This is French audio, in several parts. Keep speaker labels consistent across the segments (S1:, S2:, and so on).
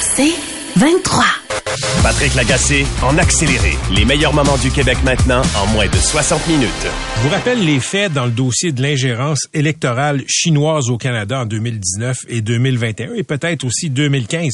S1: C'est 23.
S2: Patrick Lagacé en accéléré. Les meilleurs moments du Québec maintenant en moins de 60 minutes.
S3: Je vous rappelle les faits dans le dossier de l'ingérence électorale chinoise au Canada en 2019 et 2021 et peut-être aussi 2015.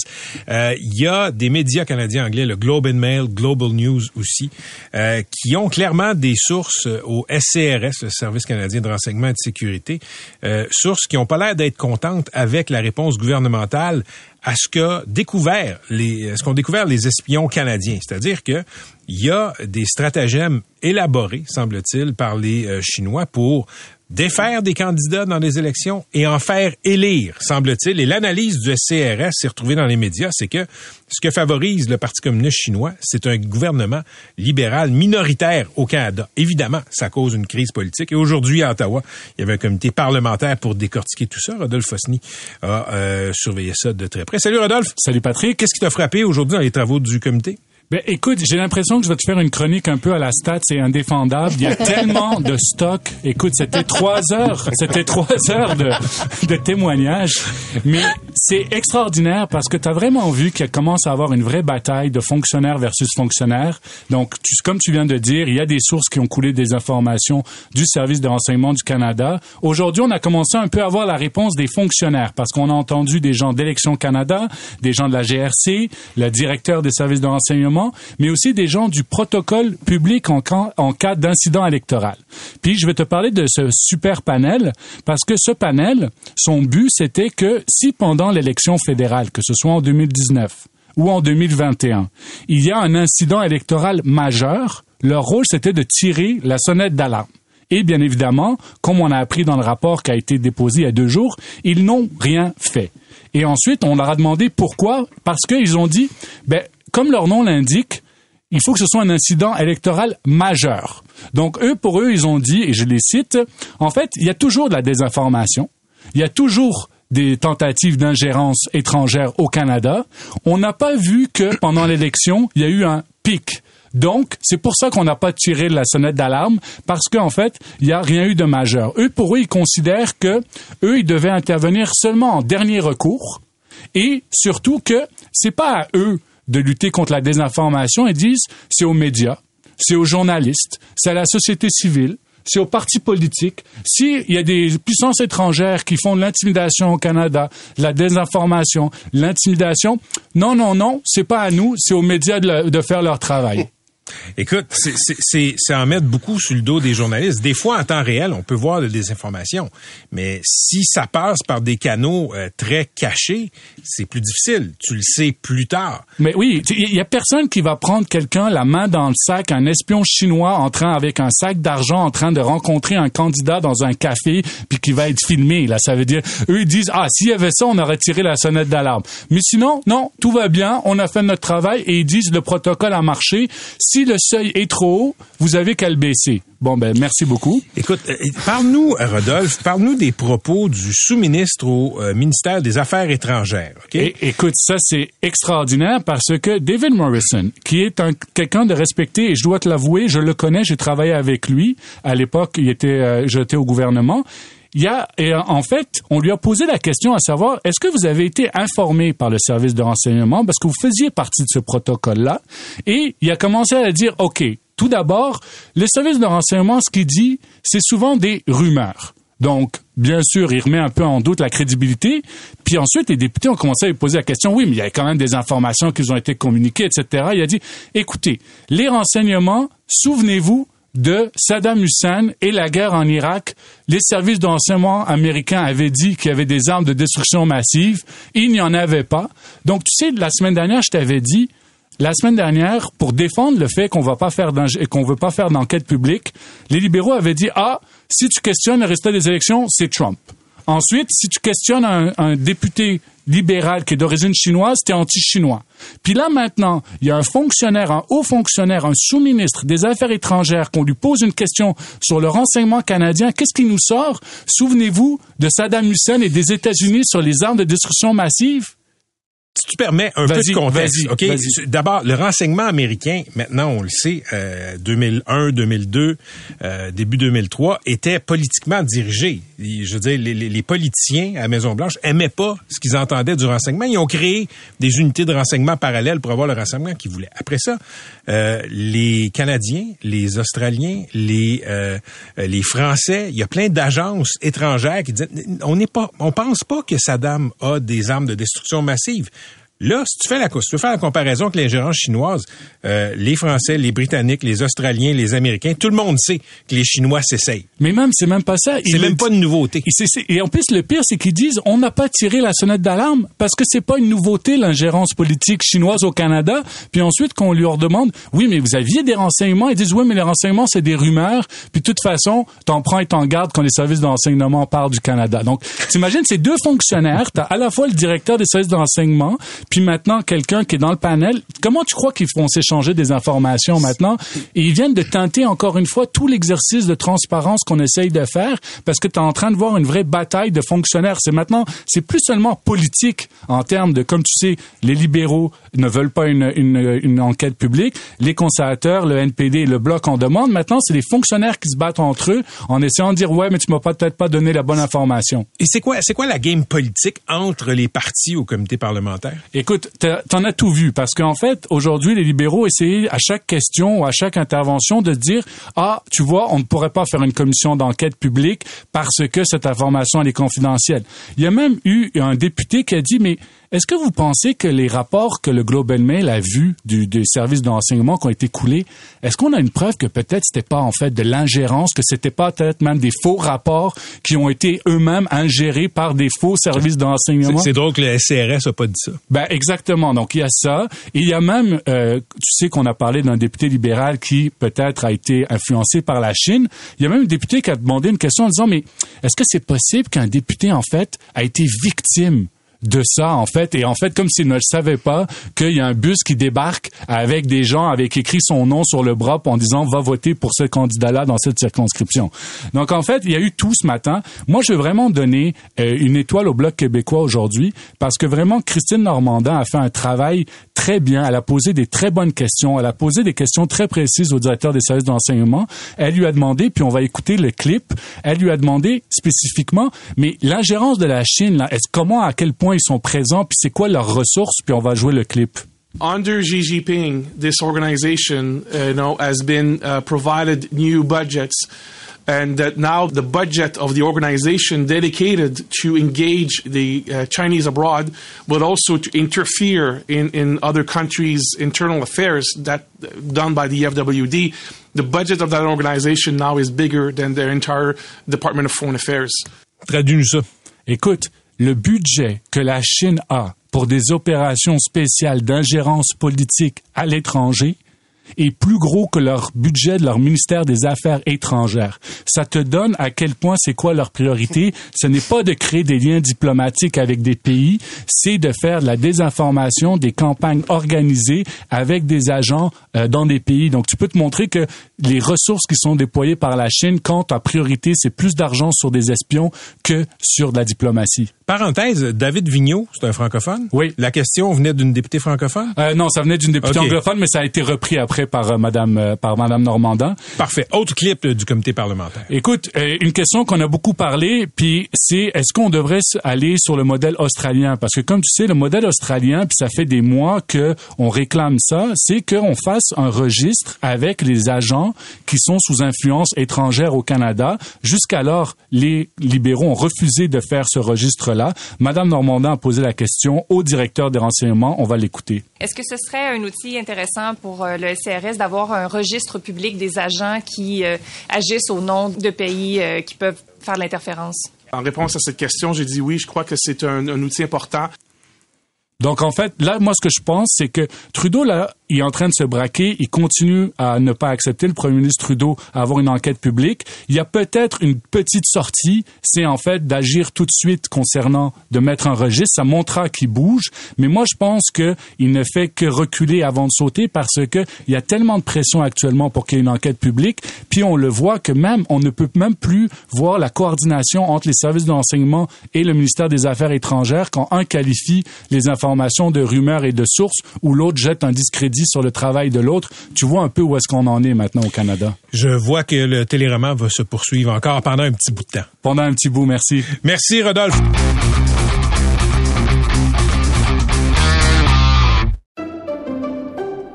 S3: Euh, Il y a des médias canadiens anglais, le Globe and Mail, Global News aussi, euh, qui ont clairement des sources au SCRS, le Service canadien de renseignement et de sécurité, euh, sources qui n'ont pas l'air d'être contentes avec la réponse gouvernementale à ce qu'a découvert les, ce qu'ont découvert les espions canadiens. C'est-à-dire que il y a des stratagèmes élaborés, semble-t-il, par les euh, Chinois pour défaire des candidats dans les élections et en faire élire, semble-t-il. Et l'analyse du SCRS s'est retrouvée dans les médias, c'est que ce que favorise le Parti communiste chinois, c'est un gouvernement libéral minoritaire au Canada. Évidemment, ça cause une crise politique. Et aujourd'hui, à Ottawa, il y avait un comité parlementaire pour décortiquer tout ça. Rodolphe Fosny a euh, surveillé ça de très près. Salut Rodolphe.
S4: Salut Patrick.
S3: Qu'est-ce qui t'a frappé aujourd'hui dans les travaux du comité?
S4: Ben, écoute, j'ai l'impression que je vais te faire une chronique un peu à la stat, c'est indéfendable. Il y a tellement de stock. Écoute, c'était trois heures, c'était trois heures de, de témoignages. Mais c'est extraordinaire parce que tu as vraiment vu qu'il commence à avoir une vraie bataille de fonctionnaires versus fonctionnaires. Donc, tu, comme tu viens de dire, il y a des sources qui ont coulé des informations du service de renseignement du Canada. Aujourd'hui, on a commencé un peu à avoir la réponse des fonctionnaires parce qu'on a entendu des gens d'Élection Canada, des gens de la GRC, le directeur des services de renseignement, mais aussi des gens du protocole public en, cas- en cas d'incident électoral. Puis je vais te parler de ce super panel parce que ce panel, son but, c'était que si pendant l'élection fédérale, que ce soit en 2019 ou en 2021, il y a un incident électoral majeur, leur rôle, c'était de tirer la sonnette d'alarme. Et bien évidemment, comme on a appris dans le rapport qui a été déposé il y a deux jours, ils n'ont rien fait. Et ensuite, on leur a demandé pourquoi, parce qu'ils ont dit, ben, comme leur nom l'indique, il faut que ce soit un incident électoral majeur. Donc, eux, pour eux, ils ont dit, et je les cite, en fait, il y a toujours de la désinformation, il y a toujours des tentatives d'ingérence étrangère au Canada. On n'a pas vu que pendant l'élection, il y a eu un pic. Donc, c'est pour ça qu'on n'a pas tiré la sonnette d'alarme, parce qu'en fait, il n'y a rien eu de majeur. Eux, pour eux, ils considèrent que eux, ils devaient intervenir seulement en dernier recours, et surtout que c'est pas à eux de lutter contre la désinformation. Ils disent c'est aux médias, c'est aux journalistes, c'est à la société civile, c'est aux partis politiques. S'il y a des puissances étrangères qui font de l'intimidation au Canada, la désinformation, l'intimidation, non, non, non, c'est pas à nous, c'est aux médias de faire leur travail.
S3: Écoute, c'est- en mettre beaucoup sur le dos des journalistes. Des fois, en temps réel, on peut voir de désinformation, mais si ça passe par des canaux euh, très cachés, c'est plus difficile. Tu le sais plus tard.
S4: Mais oui, il y a personne qui va prendre quelqu'un la main dans le sac, un espion chinois en avec un sac d'argent en train de rencontrer un candidat dans un café puis qui va être filmé. Là, ça veut dire eux ils disent ah s'il y avait ça on aurait tiré la sonnette d'alarme. Mais sinon non, tout va bien, on a fait notre travail et ils disent le protocole a marché. Si le seuil est trop haut, vous avez qu'à le baisser. Bon ben merci beaucoup.
S3: Écoute, euh, parle-nous, euh, Rodolphe, parle-nous des propos du sous-ministre au euh, ministère des Affaires étrangères.
S4: écoute, ça c'est extraordinaire parce que David Morrison, qui est un quelqu'un de respecté, et je dois te l'avouer, je le connais, j'ai travaillé avec lui à l'époque, il était, euh, j'étais au gouvernement. Il y a, et euh, en fait, on lui a posé la question à savoir, est-ce que vous avez été informé par le service de renseignement parce que vous faisiez partie de ce protocole-là? Et il a commencé à dire, OK, tout d'abord, le service de renseignement, ce qu'il dit, c'est souvent des rumeurs. Donc, bien sûr, il remet un peu en doute la crédibilité. Puis ensuite, les députés ont commencé à lui poser la question, oui, mais il y a quand même des informations qui ont été communiquées, etc. Il a dit, écoutez, les renseignements, souvenez-vous de Saddam Hussein et la guerre en Irak. Les services de renseignement américains avaient dit qu'il y avait des armes de destruction massive. Il n'y en avait pas. Donc, tu sais, la semaine dernière, je t'avais dit, la semaine dernière, pour défendre le fait qu'on va pas faire veut pas faire d'enquête publique, les libéraux avaient dit ah si tu questionnes le résultat des élections, c'est Trump. Ensuite, si tu questionnes un député libéral qui est d'origine chinoise, t'es anti-chinois. Puis là maintenant, il y a un fonctionnaire, un haut fonctionnaire, un sous-ministre des Affaires étrangères qu'on lui pose une question sur le renseignement canadien. Qu'est-ce qui nous sort? Souvenez-vous de Saddam Hussein et des États-Unis sur les armes de destruction massive?
S3: Si tu permets un peu de contexte, ok? D'abord, le renseignement américain, maintenant on le sait, euh, 2001, 2002, euh, début 2003, était politiquement dirigé. Je veux dire, les, les- les politiciens à Maison Blanche aimaient pas ce qu'ils entendaient du renseignement. Ils ont créé des unités de renseignement parallèles pour avoir le renseignement qu'ils voulaient. Après ça, euh, les Canadiens, les Australiens, les euh, les Français, il y a plein d'agences étrangères qui disent on n'est pas, on pense pas que Saddam a des armes de destruction massive. Là, si tu fais la, si tu veux faire la comparaison avec l'ingérence chinoise, euh, les Français, les Britanniques, les Australiens, les Américains, tout le monde sait que les Chinois s'essayent.
S4: Mais même, c'est même pas ça.
S3: C'est même pas une nouveauté.
S4: Et, en plus, le pire, c'est qu'ils disent on n'a pas tiré la sonnette d'alarme parce que c'est pas une nouveauté l'ingérence politique chinoise au Canada. Puis ensuite, qu'on lui redemande oui, mais vous aviez des renseignements, ils disent oui, mais les renseignements c'est des rumeurs. Puis de toute façon, t'en prends et t'en gardes quand les services de renseignement parlent du Canada. Donc, t'imagines ces deux fonctionnaires, t'as à la fois le directeur des services de renseignement, puis maintenant quelqu'un qui est dans le panel. Comment tu crois qu'ils vont s'échanger des informations maintenant? Et ils viennent de teinter encore une fois tout l'exercice de transparence qu'on essaye de faire parce que tu es en train de voir une vraie bataille de fonctionnaires. C'est maintenant, c'est plus seulement politique en termes de, comme tu sais, les libéraux ne veulent pas une, une, une enquête publique, les conservateurs, le NPD et le Bloc en demandent. Maintenant, c'est les fonctionnaires qui se battent entre eux en essayant de dire ouais, mais tu m'as peut-être pas donné la bonne information.
S3: Et c'est quoi, c'est quoi la game politique entre les partis au comité parlementaire?
S4: Écoute, t'en as tout vu parce qu'en fait, aujourd'hui, les libéraux essayaient à chaque question ou à chaque intervention de dire ah, tu vois, on ne pourrait pas faire une commission d'enquête publique parce que cette information est confidentielle. Il y a même eu un député qui a dit mais est-ce que vous pensez que les rapports que le Globe and Mail a vus du, des services de renseignement qui ont été coulés, est-ce qu'on a une preuve que peut-être c'était pas en fait de l'ingérence, que c'était pas peut-être même des faux rapports qui ont été eux-mêmes ingérés par des faux services de
S3: C'est, que le SCRS a pas dit ça.
S4: Ben exactement. Donc il y a ça. Et il y a même, euh, tu sais qu'on a parlé d'un député libéral qui peut-être a été influencé par la Chine. Il y a même un député qui a demandé une question en disant mais est-ce que c'est possible qu'un député en fait a été victime de ça en fait et en fait comme s'il ne le savait pas qu'il y a un bus qui débarque avec des gens avec écrit son nom sur le bras en disant va voter pour ce candidat là dans cette circonscription. Donc en fait, il y a eu tout ce matin. Moi, je veux vraiment donner euh, une étoile au bloc québécois aujourd'hui parce que vraiment Christine Normandin a fait un travail très bien, elle a posé des très bonnes questions, elle a posé des questions très précises au directeur des services d'enseignement. Elle lui a demandé puis on va écouter le clip, elle lui a demandé spécifiquement mais l'ingérence de la Chine là, est-ce comment à quel point ils sont présents puis c'est quoi leurs ressources puis on va jouer le clip.
S5: under Xi Jinping, this organization, uh, you know, has been uh, provided new budgets, and that now the budget of the organization dedicated to engage the uh, Chinese abroad, but also to interfere in in other countries' internal affairs that done by the FWD. The budget of that organization now is bigger than their entire Department of Foreign Affairs.
S3: Traduis-nous ça.
S4: Écoute, le budget que la Chine a pour des opérations spéciales d'ingérence politique à l'étranger est plus gros que leur budget de leur ministère des Affaires étrangères. Ça te donne à quel point c'est quoi leur priorité. Ce n'est pas de créer des liens diplomatiques avec des pays, c'est de faire de la désinformation, des campagnes organisées avec des agents euh, dans des pays. Donc tu peux te montrer que les ressources qui sont déployées par la Chine, quand ta priorité c'est plus d'argent sur des espions que sur de la diplomatie.
S3: Parenthèse, David Vigneault, c'est un francophone?
S4: Oui.
S3: La question venait d'une députée francophone?
S4: Euh, non, ça venait d'une députée
S3: Ok.
S4: anglophone, mais ça a été repris après par euh, Madame euh, par Madame Normandin.
S3: Parfait. Autre clip euh, du comité parlementaire.
S4: Écoute, euh, une question qu'on a beaucoup parlé, puis c'est est-ce qu'on devrait aller sur le modèle australien? Parce que comme tu sais, le modèle australien, puis ça fait des mois que on réclame ça, c'est qu'on fasse un registre avec les agents qui sont sous influence étrangère au Canada. Jusqu'alors, les libéraux ont refusé de faire ce registre-là. Madame Normandin a posé la question au directeur des renseignements. On va l'écouter.
S6: Est-ce que ce serait un outil intéressant pour euh, le SCRS d'avoir un registre public des agents qui euh, agissent au nom de pays euh, qui peuvent faire de l'interférence?
S5: En réponse à cette question, j'ai dit oui, je crois que c'est un, un outil important.
S4: Donc, en fait, là, moi, ce que je pense, c'est que Trudeau, là, il est en train de se braquer. Il continue à ne pas accepter le premier ministre Trudeau à avoir une enquête publique. Il y a peut-être une petite sortie, c'est en fait d'agir tout de suite concernant de mettre un registre. Ça montrera qu'il bouge. Mais moi, je pense que il ne fait que reculer avant de sauter parce que il y a tellement de pression actuellement pour qu'il y ait une enquête publique. Puis on le voit que même, on ne peut même plus voir la coordination entre les services de renseignement et le ministère des Affaires étrangères quand un qualifie les informations de rumeurs et de sources ou l'autre jette un discrédit sur le travail de l'autre. Tu vois un peu où est-ce qu'on en est maintenant au Canada.
S3: Je vois que le téléroman va se poursuivre encore pendant un petit bout de temps.
S4: Pendant un petit bout, merci.
S3: Merci, Rodolphe.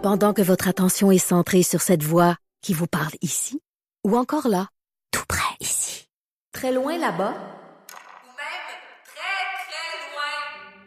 S1: Pendant que votre attention est centrée sur cette voix qui vous parle ici, ou encore là, tout près ici, très loin là-bas,
S7: Ou même très, très loin.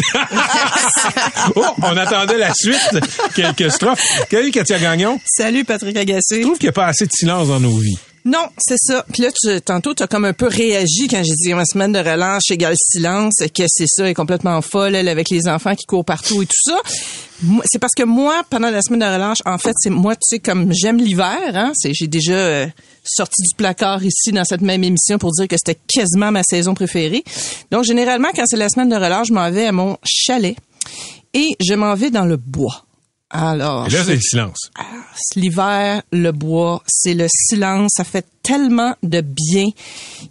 S3: Oh, on attendait la suite. Quelques strophes. Salut, Katia Gagnon?
S8: Salut Patrick Agacé.
S3: Je trouve qu'il n'y a pas assez de silence dans nos vies.
S8: Non, c'est ça. Puis là, tu, tantôt, tu as comme un peu réagi quand j'ai dit ma semaine de relâche égale silence, que c'est ça, est complètement folle, avec les enfants qui courent partout et tout ça. C'est parce que moi, pendant la semaine de relâche, en fait, c'est moi, tu sais, comme j'aime l'hiver, hein, j'ai déjà euh, sorti du placard ici dans cette même émission pour dire que c'était quasiment ma saison préférée. Donc, généralement, quand c'est la semaine de relâche, je m'en vais à mon chalet et je m'en vais dans le bois. Alors,
S3: Et là, c'est le silence.
S8: L'hiver, le bois, c'est le silence. Ça fait tellement de bien.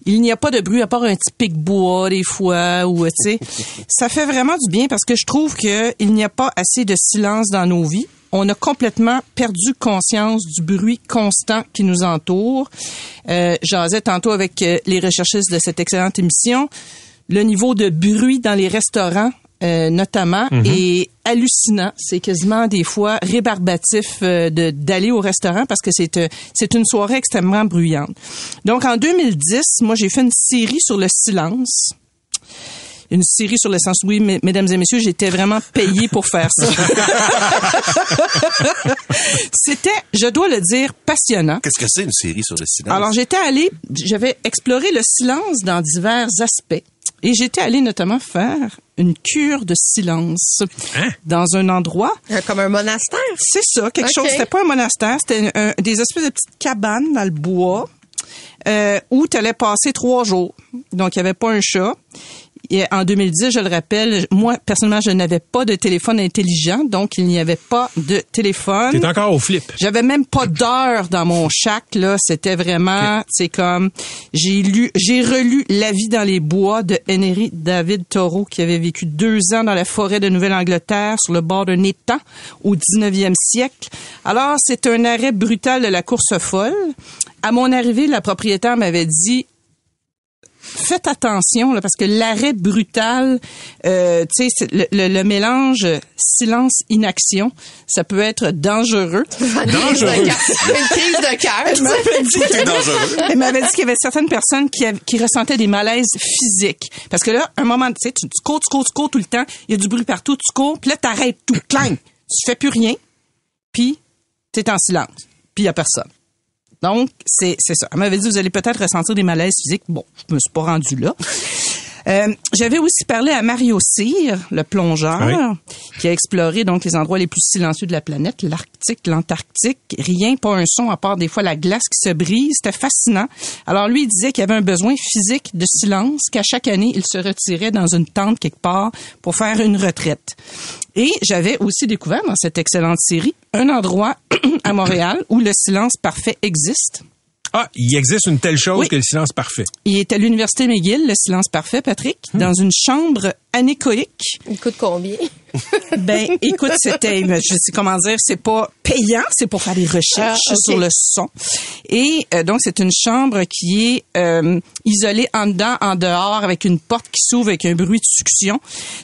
S8: Il n'y a pas de bruit à part un petit pic bois des fois ou tu sais. Ça fait vraiment du bien parce que je trouve que il n'y a pas assez de silence dans nos vies. On a complètement perdu conscience du bruit constant qui nous entoure. Euh, J'asais tantôt avec euh, les recherchistes de cette excellente émission. Le niveau de bruit dans les restaurants, euh, notamment, est hallucinant. C'est quasiment des fois rébarbatif euh, de d'aller au restaurant parce que c'est euh, c'est une soirée extrêmement bruyante. Donc en 2010, moi j'ai fait une série sur le silence. Une série sur le silence. Oui, mes- mesdames et messieurs, j'étais vraiment payée pour faire ça. C'était, je dois le dire, passionnant.
S9: Qu'est-ce que c'est une série sur le silence?
S8: Alors, j'étais allée, j'avais exploré le silence dans divers aspects. Et j'étais allée notamment faire une cure de silence dans un endroit.
S10: Euh, Comme un monastère?
S8: C'est ça, quelque
S10: Ok.
S8: chose. C'était pas un monastère, c'était un- des espèces de petites cabanes dans le bois euh, où tu allais passer trois jours. Donc, il n'y avait pas un chat. Et en 2010, je le rappelle, moi, personnellement, je n'avais pas de téléphone intelligent, donc il n'y avait pas de téléphone.
S3: T'es encore au flip.
S8: J'avais même pas d'heure dans mon chac là, c'était vraiment c'est comme j'ai lu j'ai relu La vie dans les bois de Henry David Thoreau qui avait vécu deux ans dans la forêt de Nouvelle-Angleterre sur le bord d'un étang au 19e siècle. Alors, c'est un arrêt brutal de la course folle. À mon arrivée, la propriétaire m'avait dit faites attention là, parce que l'arrêt brutal, euh, tu sais, c'est le, le- le mélange silence-inaction, ça peut être dangereux.
S3: Dangereux.
S10: Une crise de cœur.
S8: Elle m'avait dit,
S9: Tout est dangereux.
S8: elle m'avait dit qu'il y avait certaines personnes qui, avaient- qui ressentaient des malaises physiques. Parce que là, un moment, tu sais, tu, tu cours, tu cours, tu cours tout le temps, il y a du bruit partout, tu cours, puis là, t'arrêtes tout, clang, tu fais plus rien, puis t'es en silence, puis il y a personne. Donc, c'est ça. Elle m'avait dit, vous allez peut-être ressentir des malaises physiques. Bon, je me suis pas rendu là. Euh, J'avais aussi parlé à Mario Cyr, le plongeur,
S3: Oui.
S8: qui a exploré donc les endroits les plus silencieux de la planète, l'Arctique, l'Antarctique. Rien, pas un son, à part des fois la glace qui se brise. C'était fascinant. Alors lui, il disait qu'il y avait un besoin physique de silence, qu'à chaque année, il se retirait dans une tente quelque part pour faire une retraite. Et j'avais aussi découvert dans cette excellente série un endroit à Montréal où le silence parfait existe.
S3: Ah, il existe une telle chose
S8: Oui.
S3: que le silence parfait.
S8: Il est à l'Université McGill, le silence parfait, Patrick, dans une chambre anéchoïque.
S10: Il coûte combien?
S8: Ben, écoute, c'était, je sais comment dire, c'est pas payant, c'est pour faire des recherches
S10: Ah,
S8: sur le son. Et euh, donc, c'est une chambre qui est euh, isolée en dedans, en dehors, avec une porte qui s'ouvre avec un bruit de succion.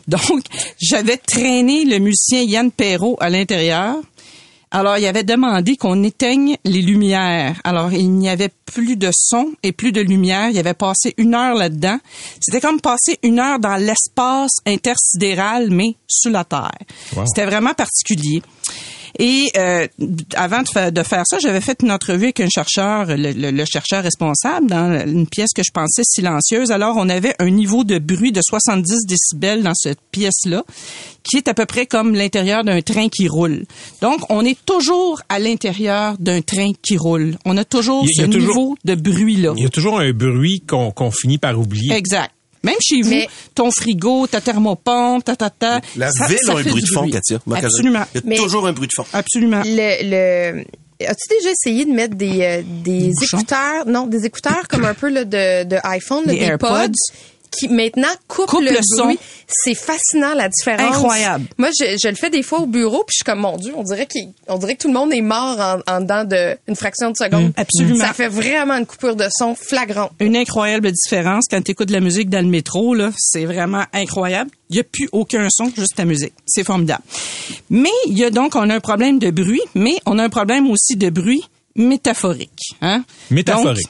S8: Donc, j'avais traîné le musicien Yann Perrault à l'intérieur Alors, il avait demandé qu'on éteigne les lumières. Alors, il n'y avait plus de son et plus de lumière. Il avait passé une heure là-dedans. C'était comme passer une heure dans l'espace intersidéral, mais sous la Terre.
S3: Wow.
S8: C'était vraiment particulier. Et euh, avant de, fa- de faire ça, j'avais fait une entrevue avec un chercheur, le, le- le chercheur responsable, dans une pièce que je pensais silencieuse. Alors, on avait un niveau de bruit de 70 décibels dans cette pièce-là, qui est à peu près comme l'intérieur d'un train qui roule. Donc, on est toujours à l'intérieur d'un train qui roule. On a toujours
S3: a-
S8: ce
S3: a toujours-
S8: niveau de bruit-là.
S3: Il y a toujours un bruit qu'on qu'on finit par oublier.
S8: Exact. Même chez vous,
S10: Mais-
S8: ton frigo, ta thermopompe, ta ta ta.
S9: La
S8: ça-
S9: ville
S8: ça
S9: a un bruit de fond, Katia.
S8: Absolument.
S9: Il y a
S10: Mais-
S9: toujours un bruit de fond.
S8: Absolument.
S10: Le, le... As-tu déjà essayé de mettre des, euh, des, écouteurs, non, des écouteurs comme un peu là, de, de iPhone,
S8: des, AirPods?
S10: pods, qui maintenant
S8: Coupe
S10: le,
S8: le son.
S10: bruit. C'est fascinant la différence.
S8: Incroyable.
S10: Moi, je, je le fais des fois au bureau, puis je suis comme mon Dieu, on dirait qu'il, on dirait que tout le monde est mort en, en dedans de une fraction de seconde.
S8: Mm, absolument.
S10: Ça fait vraiment une coupure de son flagrante.
S8: une incroyable différence quand tu écoutes de la musique dans le métro là, c'est vraiment incroyable. Il y a plus aucun son, juste la musique. C'est formidable. Mais il y a donc on a un problème de bruit, mais on a un problème aussi de bruit métaphorique, hein?
S3: Métaphorique.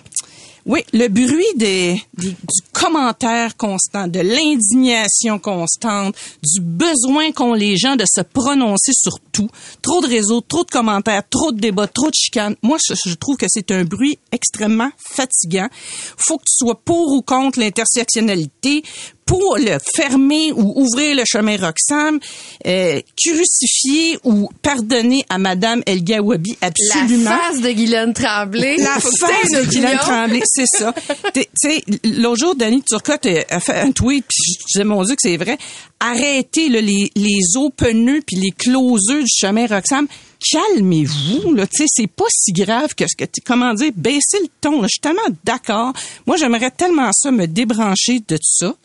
S8: Oui, le bruit des, des- du commentaire constant, de l'indignation constante, du besoin qu'ont les gens de se prononcer sur tout. Trop de réseaux, trop de commentaires, trop de débats, trop de chicanes. Moi, je, je trouve que c'est un bruit extrêmement fatigant. Faut que tu sois pour ou contre l'intersectionnalité, pour le fermer ou ouvrir le chemin Roxham, euh, crucifier ou pardonner à Madame El Gawabi absolument.
S10: La face de Guylaine Tremblay.
S8: La face de Guylaine. Tremblay, c'est ça. Tu sais, l'autre jour, Danny Turcotte euh, a fait un tweet, puis je disais, mon Dieu, que c'est vrai. Arrêtez là, les, les openeux puis les closeux du chemin Roxham. Calmez-vous, là. Tu sais, c'est pas si grave que ce que tu... Comment dire? Baissez le ton, là. Je suis tellement d'accord. Moi, j'aimerais tellement ça me débrancher de tout ça.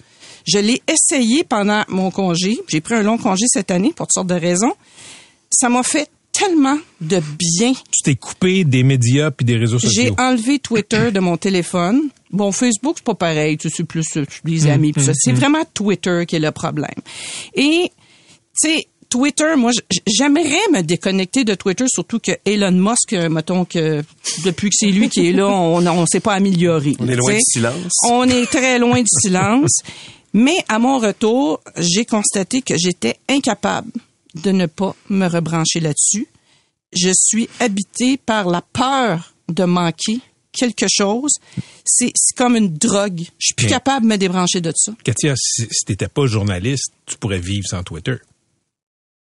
S8: Je l'ai essayé pendant mon congé. J'ai pris un long congé cette année pour toutes sortes de raisons. Ça m'a fait tellement de bien.
S3: Tu t'es coupé des médias puis des réseaux
S8: J'ai
S3: sociaux.
S8: enlevé Twitter de mon téléphone. Bon, Facebook, c'est pas pareil. Tu sais, c'est plus les
S3: Hum,
S8: amis. pis ça. C'est vraiment Twitter qui est le problème. Et, tu sais, Twitter, moi, j'aimerais me déconnecter de Twitter, surtout que Elon Musk, euh, mettons que depuis que c'est lui qui est là, on on s'est pas amélioré.
S9: On est loin
S8: tu
S9: du silence.
S8: On est très loin du silence. Mais à mon retour, j'ai constaté que j'étais incapable de ne pas me rebrancher là-dessus. Je suis habitée par la peur de manquer quelque chose. C'est comme une drogue. Je suis plus capable de me débrancher de ça.
S3: Katia, si, si t'étais pas journaliste, tu pourrais vivre sans Twitter.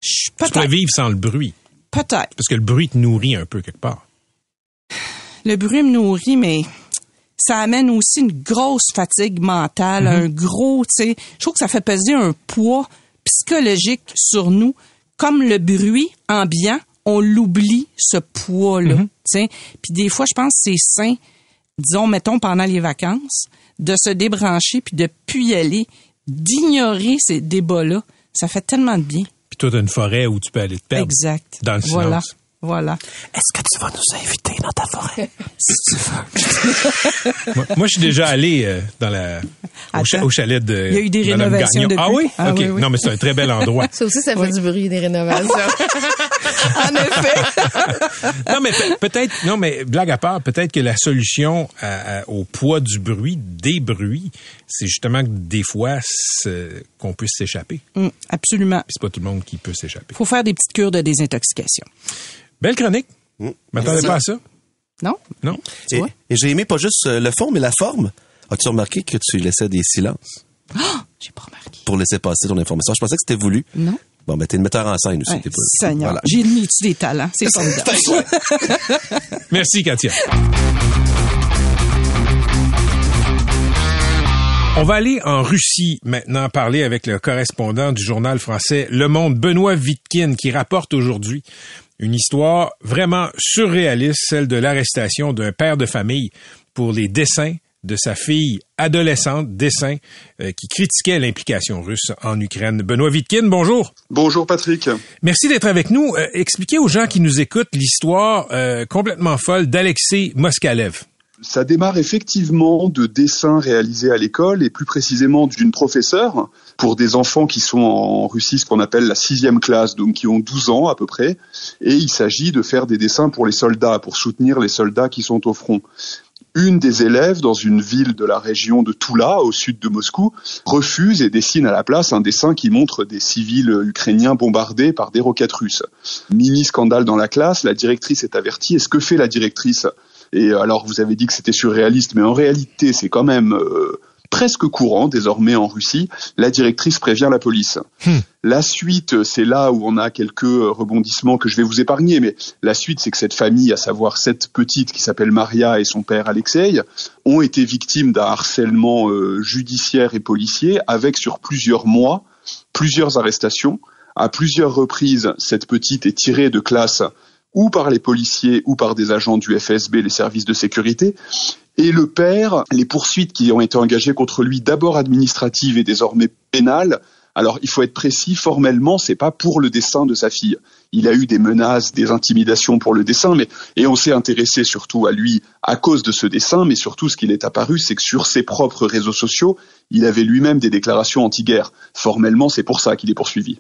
S8: Je
S3: Tu pourrais vivre sans le bruit.
S8: Peut-être.
S3: Parce que le bruit te nourrit un peu quelque part.
S8: Le bruit me nourrit, mais ça amène aussi une grosse fatigue mentale, un gros, tu sais, je trouve que ça fait peser un poids psychologique sur nous. Comme le bruit ambiant, on l'oublie, ce poids-là, tu sais. Puis des fois, je pense que c'est sain, disons, mettons, pendant les vacances, de se débrancher puis de y aller, d'ignorer ces débats-là. Ça fait tellement de bien.
S3: Puis toi, t'as une forêt où tu peux aller te perdre.
S8: Exact.
S3: Dans le
S8: Voilà.
S3: silence.
S8: Voilà.
S9: Est-ce que tu vas nous inviter dans ta forêt?
S8: Si tu veux.
S3: moi, moi, je suis déjà allé euh, dans la, au, cha-
S8: Attends.
S3: au chalet de
S8: Il y a eu des
S3: Madame
S8: rénovations.
S3: Ah
S8: depuis.
S3: oui?
S8: Ah
S3: OK.
S8: oui, oui.
S3: Non, mais c'est un très bel endroit.
S10: Ça aussi, ça fait du bruit, des rénovations.
S8: en effet.
S3: non, mais pe- peut-être, non, mais blague à part, peut-être que la solution à- à- au poids du bruit, des bruits, c'est justement que des fois, qu'on puisse s'échapper. Puis
S8: Mm, absolument.
S3: c'est pas tout le monde qui peut s'échapper.
S8: faut faire des petites cures de désintoxication.
S3: Belle chronique.
S9: Mm.
S3: M'attendais pas à ça?
S8: Non?
S3: Non?
S8: Tu
S9: Et, et j'ai aimé pas juste euh, le fond, mais la forme. As-tu remarqué que tu laissais des silences?
S8: J'ai pas remarqué.
S9: pour laisser passer ton information? Je pensais que c'était voulu.
S8: Non?
S9: Bon, ben, t'es une metteur en scène aussi.
S8: Ouais,
S9: pas-
S8: Seigneur.
S9: Voilà.
S8: J'ai mis tu des talents. C'est formidable.
S3: Merci, Katia. On va aller en Russie maintenant parler avec le correspondant du journal français Le Monde, Benoît Vitkin, qui rapporte aujourd'hui une histoire vraiment surréaliste, celle de l'arrestation d'un père de famille pour les dessins de sa fille adolescente, dessins euh, qui critiquait l'implication russe en Ukraine. Benoît Vitkin, bonjour.
S11: Bonjour Patrick.
S3: Merci d'être avec nous. Euh, expliquez aux gens qui nous écoutent l'histoire euh, complètement folle d'Alexei Moskalev.
S11: Ça démarre effectivement de dessins réalisés à l'école et plus précisément d'une professeure pour des enfants qui sont en Russie ce qu'on appelle la sixième classe, donc qui ont 12 ans à peu près. Et il s'agit de faire des dessins pour les soldats, pour soutenir les soldats qui sont au front une des élèves dans une ville de la région de Toula, au sud de Moscou, refuse et dessine à la place un dessin qui montre des civils ukrainiens bombardés par des roquettes russes. Mini scandale dans la classe, la directrice est avertie. Et ce que fait la directrice? Et alors, vous avez dit que c'était surréaliste, mais en réalité, c'est quand même euh, presque courant désormais en Russie, la directrice prévient la police. La suite, c'est là où on a quelques rebondissements que je vais vous épargner, mais la suite, c'est que cette famille, à savoir cette petite qui s'appelle Maria et son père Alexei, ont été victimes d'un harcèlement euh, judiciaire et policier avec sur plusieurs mois plusieurs arrestations. À plusieurs reprises, cette petite est tirée de classe ou par les policiers ou par des agents du FSB, les services de sécurité. Et le père, les poursuites qui ont été engagées contre lui, d'abord administratives et désormais pénales, alors, il faut être précis, formellement, c'est pas pour le dessin de sa fille. Il a eu des menaces, des intimidations pour le dessin, mais, et on s'est intéressé surtout à lui à cause de ce dessin, mais surtout ce qu'il est apparu, c'est que sur ses propres réseaux sociaux, il avait lui-même des déclarations anti-guerre. Formellement, c'est pour ça qu'il est poursuivi.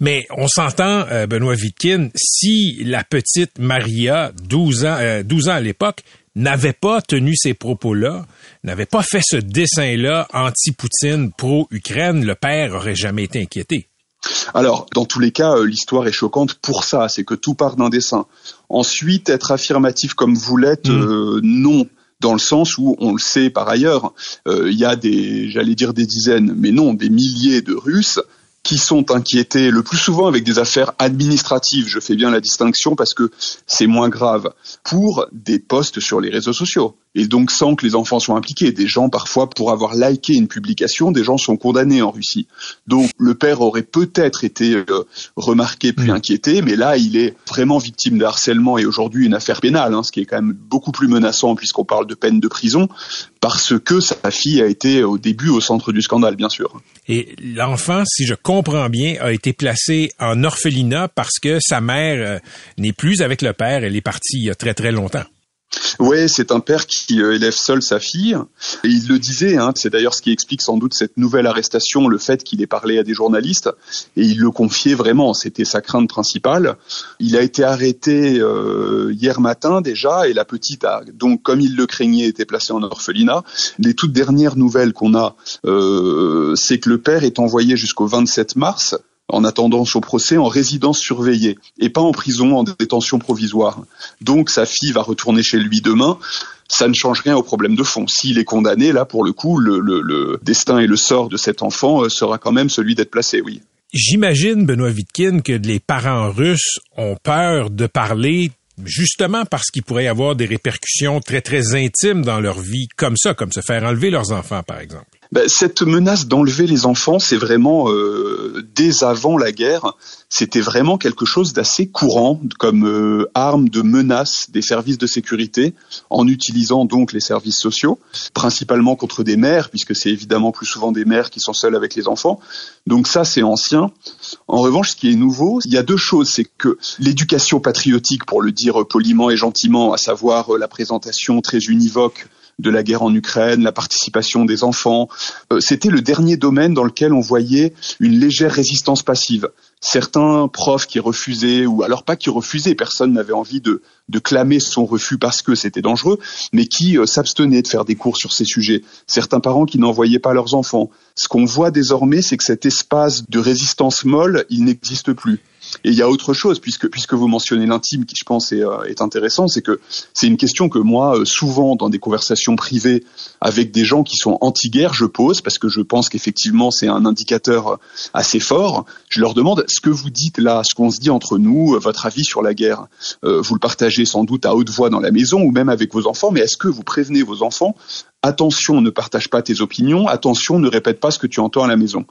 S3: Mais on s'entend, euh, Benoît Vitkin, si la petite Maria, 12 ans, euh, 12 ans à l'époque, n'avait pas tenu ces propos-là, n'avait pas fait ce dessin-là anti-Poutine, pro-Ukraine, le père aurait jamais été inquiété.
S11: Alors, dans tous les cas, euh, l'histoire est choquante pour ça, c'est que tout part d'un dessin. Ensuite, être affirmatif comme vous l'êtes, euh, non dans le sens où on le sait par ailleurs, euh, il y a des, j'allais dire des dizaines, mais non, des milliers de Russes qui sont inquiétés le plus souvent avec des affaires administratives, je fais bien la distinction parce que c'est moins grave, pour des posts sur les réseaux sociaux. Et donc sans que les enfants soient impliqués. Des gens, parfois, pour avoir liké une publication, des gens sont condamnés en Russie. Donc le père aurait peut-être été euh, remarqué puis inquiété, mais là, il est vraiment victime de harcèlement et aujourd'hui une affaire pénale, hein, ce qui est quand même beaucoup plus menaçant puisqu'on parle de peine de prison, parce que sa fille a été au début au centre du scandale, bien sûr.
S3: Et l'enfant, si je comprends bien, a été placé en orphelinat parce que sa mère euh, n'est plus avec le père, elle est partie il y a très très longtemps.
S11: Oui, c'est un père qui euh, élève seul sa fille. Et il le disait, hein, c'est d'ailleurs ce qui explique sans doute cette nouvelle arrestation, le fait qu'il ait parlé à des journalistes. Et il le confiait vraiment, c'était sa crainte principale. Il a été arrêté euh, hier matin déjà, et la petite a donc, comme il le craignait, été placée en orphelinat. Les toutes dernières nouvelles qu'on a, euh, c'est que le père est envoyé jusqu'au 27 mars en attendant son procès en résidence surveillée et pas en prison en détention provisoire. Donc sa fille va retourner chez lui demain. Ça ne change rien au problème de fond. S'il est condamné, là, pour le coup, le, le, le destin et le sort de cet enfant euh, sera quand même celui d'être placé, oui.
S3: J'imagine, Benoît Vitkin, que les parents russes ont peur de parler justement parce qu'il pourrait y avoir des répercussions très, très intimes dans leur vie, comme ça, comme se faire enlever leurs enfants, par exemple.
S11: Ben, cette menace d'enlever les enfants, c'est vraiment euh, dès avant la guerre, c'était vraiment quelque chose d'assez courant comme euh, arme de menace des services de sécurité, en utilisant donc les services sociaux, principalement contre des mères, puisque c'est évidemment plus souvent des mères qui sont seules avec les enfants. Donc ça, c'est ancien. En revanche, ce qui est nouveau, il y a deux choses, c'est que l'éducation patriotique, pour le dire poliment et gentiment, à savoir euh, la présentation très univoque de la guerre en Ukraine, la participation des enfants. Euh, C'était le dernier domaine dans lequel on voyait une légère résistance passive. Certains profs qui refusaient, ou alors pas qui refusaient, personne n'avait envie de, de clamer son refus parce que c'était dangereux, mais qui euh, s'abstenaient de faire des cours sur ces sujets. Certains parents qui n'envoyaient pas leurs enfants. Ce qu'on voit désormais, c'est que cet espace de résistance molle, il n'existe plus. Et il y a autre chose, puisque, puisque vous mentionnez l'intime, qui je pense est, euh, est intéressant, c'est que c'est une question que moi, euh, souvent dans des conversations privées avec des gens qui sont anti-guerre, je pose, parce que je pense qu'effectivement c'est un indicateur assez fort. Je leur demande ce que vous dites là, ce qu'on se dit entre nous, votre avis sur la guerre. Euh, vous le partagez sans doute à haute voix dans la maison ou même avec vos enfants, mais est-ce que vous prévenez vos enfants Attention, ne partage pas tes opinions. Attention, ne répète pas ce que tu entends à la maison.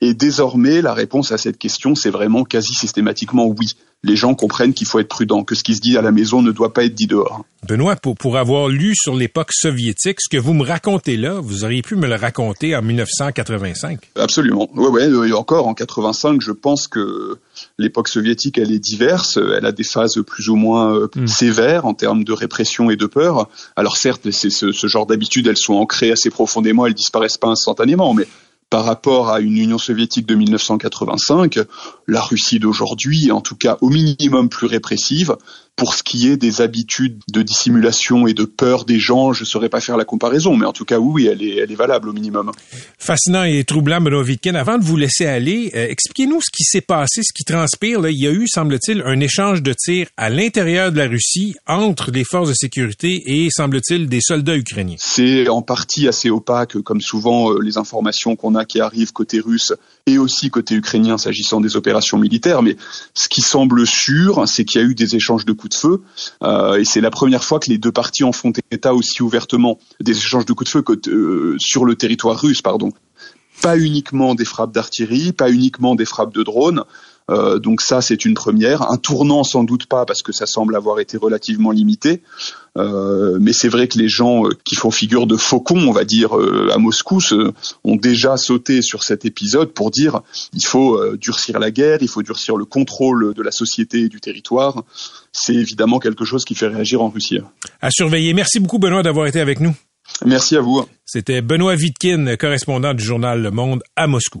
S11: Et désormais, la réponse à cette question, c'est vraiment quasi systématiquement oui. Les gens comprennent qu'il faut être prudent, que ce qui se dit à la maison ne doit pas être dit dehors.
S3: Benoît, pour, pour avoir lu sur l'époque soviétique, ce que vous me racontez là, vous auriez pu me le raconter en 1985.
S11: Absolument. Ouais, ouais. Et encore en 85, je pense que l'époque soviétique, elle est diverse. Elle a des phases plus ou moins euh,
S3: Hmm.
S11: sévères en termes de répression et de peur. Alors certes, c'est ce, ce genre d'habitudes, elles sont ancrées assez profondément, elles disparaissent pas instantanément, mais par rapport à une Union soviétique de 1985, la Russie d'aujourd'hui est en tout cas au minimum plus répressive. Pour ce qui est des habitudes de dissimulation et de peur des gens, je ne saurais pas faire la comparaison, mais en tout cas oui, elle est, elle est valable au minimum.
S3: Fascinant et troublant, Benoît Vitkin. Avant de vous laisser aller, euh, expliquez-nous ce qui s'est passé, ce qui transpire. Là. Il y a eu, semble-t-il, un échange de tirs à l'intérieur de la Russie entre les forces de sécurité et, semble-t-il, des soldats ukrainiens.
S11: C'est en partie assez opaque, comme souvent euh, les informations qu'on a qui arrivent côté russe aussi côté ukrainien s'agissant des opérations militaires. Mais ce qui semble sûr, c'est qu'il y a eu des échanges de coups de feu, euh, et c'est la première fois que les deux parties en font état aussi ouvertement des échanges de coups de feu euh, sur le territoire russe, pardon. Pas uniquement des frappes d'artillerie, pas uniquement des frappes de drones. Euh, donc ça, c'est une première. Un tournant, sans doute pas, parce que ça semble avoir été relativement limité. Euh, mais c'est vrai que les gens euh, qui font figure de faucons, on va dire, à Moscou, se- ont déjà sauté sur cet épisode pour dire il faut durcir la guerre, il faut durcir le contrôle de la société et du territoire. C'est évidemment quelque chose qui fait réagir en Russie.
S3: À surveiller. Merci beaucoup, Benoît, d'avoir été avec nous.
S11: Merci à vous.
S3: C'était Benoît Vitkin, correspondant du journal Le Monde à Moscou.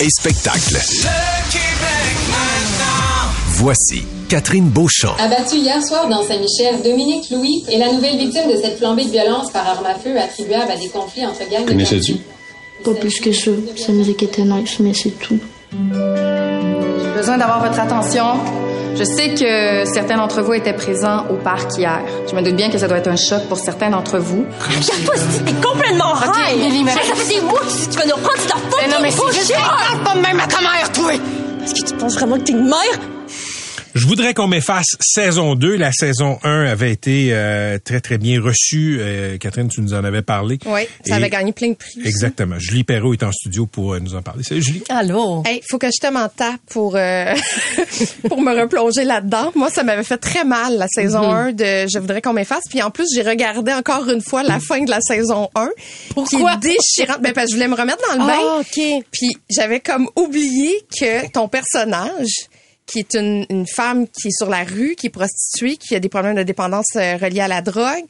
S12: Et spectacle. Voici Catherine Beauchamp.
S13: Abattu hier soir dans Saint-Michel, Dominique Louis est la nouvelle victime de cette flambée de violence par arme à feu attribuable à des conflits entre gangs
S14: Connaissais-tu? Pas plus que ça. Sa musique était nice, mais c'est tout.
S15: J'ai besoin d'avoir votre attention. Je sais que certains d'entre vous étaient présents au parc hier. Je me doute bien que ça doit être un choc pour certains d'entre vous.
S16: T'es complètement
S15: Ok,
S16: high!
S15: Lily, mais-
S16: ça, ça fait des mois que tu veux nous reprendre ta fucking
S15: Mais non, mais c'est
S16: bullshit!
S15: juste parle pas de même à ta mère, toi!
S16: Est-ce que tu penses vraiment que t'es une mère?
S3: Je voudrais qu'on m'efface saison 2. La saison 1 avait été euh, très, très bien reçue. Euh, Catherine, tu nous en avais parlé.
S10: Oui, ça
S3: Et-
S10: avait gagné plein de prix. aussi.
S3: Exactement. Julie Perrault est en studio pour euh, nous en parler. Salut, Julie.
S8: Allô?
S10: Hey, faut que je te m'en tape pour euh, pour me replonger là-dedans. Moi, ça m'avait fait très mal la saison
S8: Mhm.
S10: 1 de Je voudrais qu'on m'efface. Puis en plus, j'ai regardé encore une fois la fin de la saison 1
S8: Pourquoi?
S10: qui est déchirante. Ben parce que je voulais me remettre dans le bain.
S8: Ah, OK.
S10: Puis j'avais comme oublié que ton personnage qui est une, une femme qui est sur la rue, qui est prostituée, qui a des problèmes de dépendance euh, reliés à la drogue,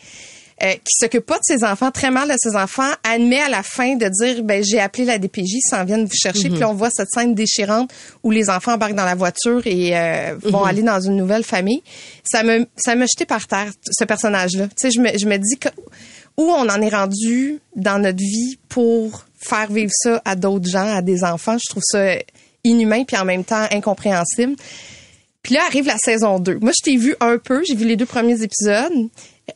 S10: euh, qui s'occupe pas de ses enfants, très mal de ses enfants, admet à la fin de dire ben j'ai appelé la DPJ, ils s'en viennent vous chercher,
S8: Mhm.
S10: puis on voit cette scène déchirante où les enfants embarquent dans la voiture et euh, vont
S8: Mhm.
S10: aller dans une nouvelle famille. Ça me ça me jeté par terre ce personnage-là. Tu sais, je me je me dis que où on en est rendu dans notre vie pour faire vivre ça à d'autres gens, à des enfants? Je trouve ça inhumain puis en même temps incompréhensible. Puis là arrive la saison 2. Moi, je t'ai vu un peu, j'ai vu les deux premiers épisodes.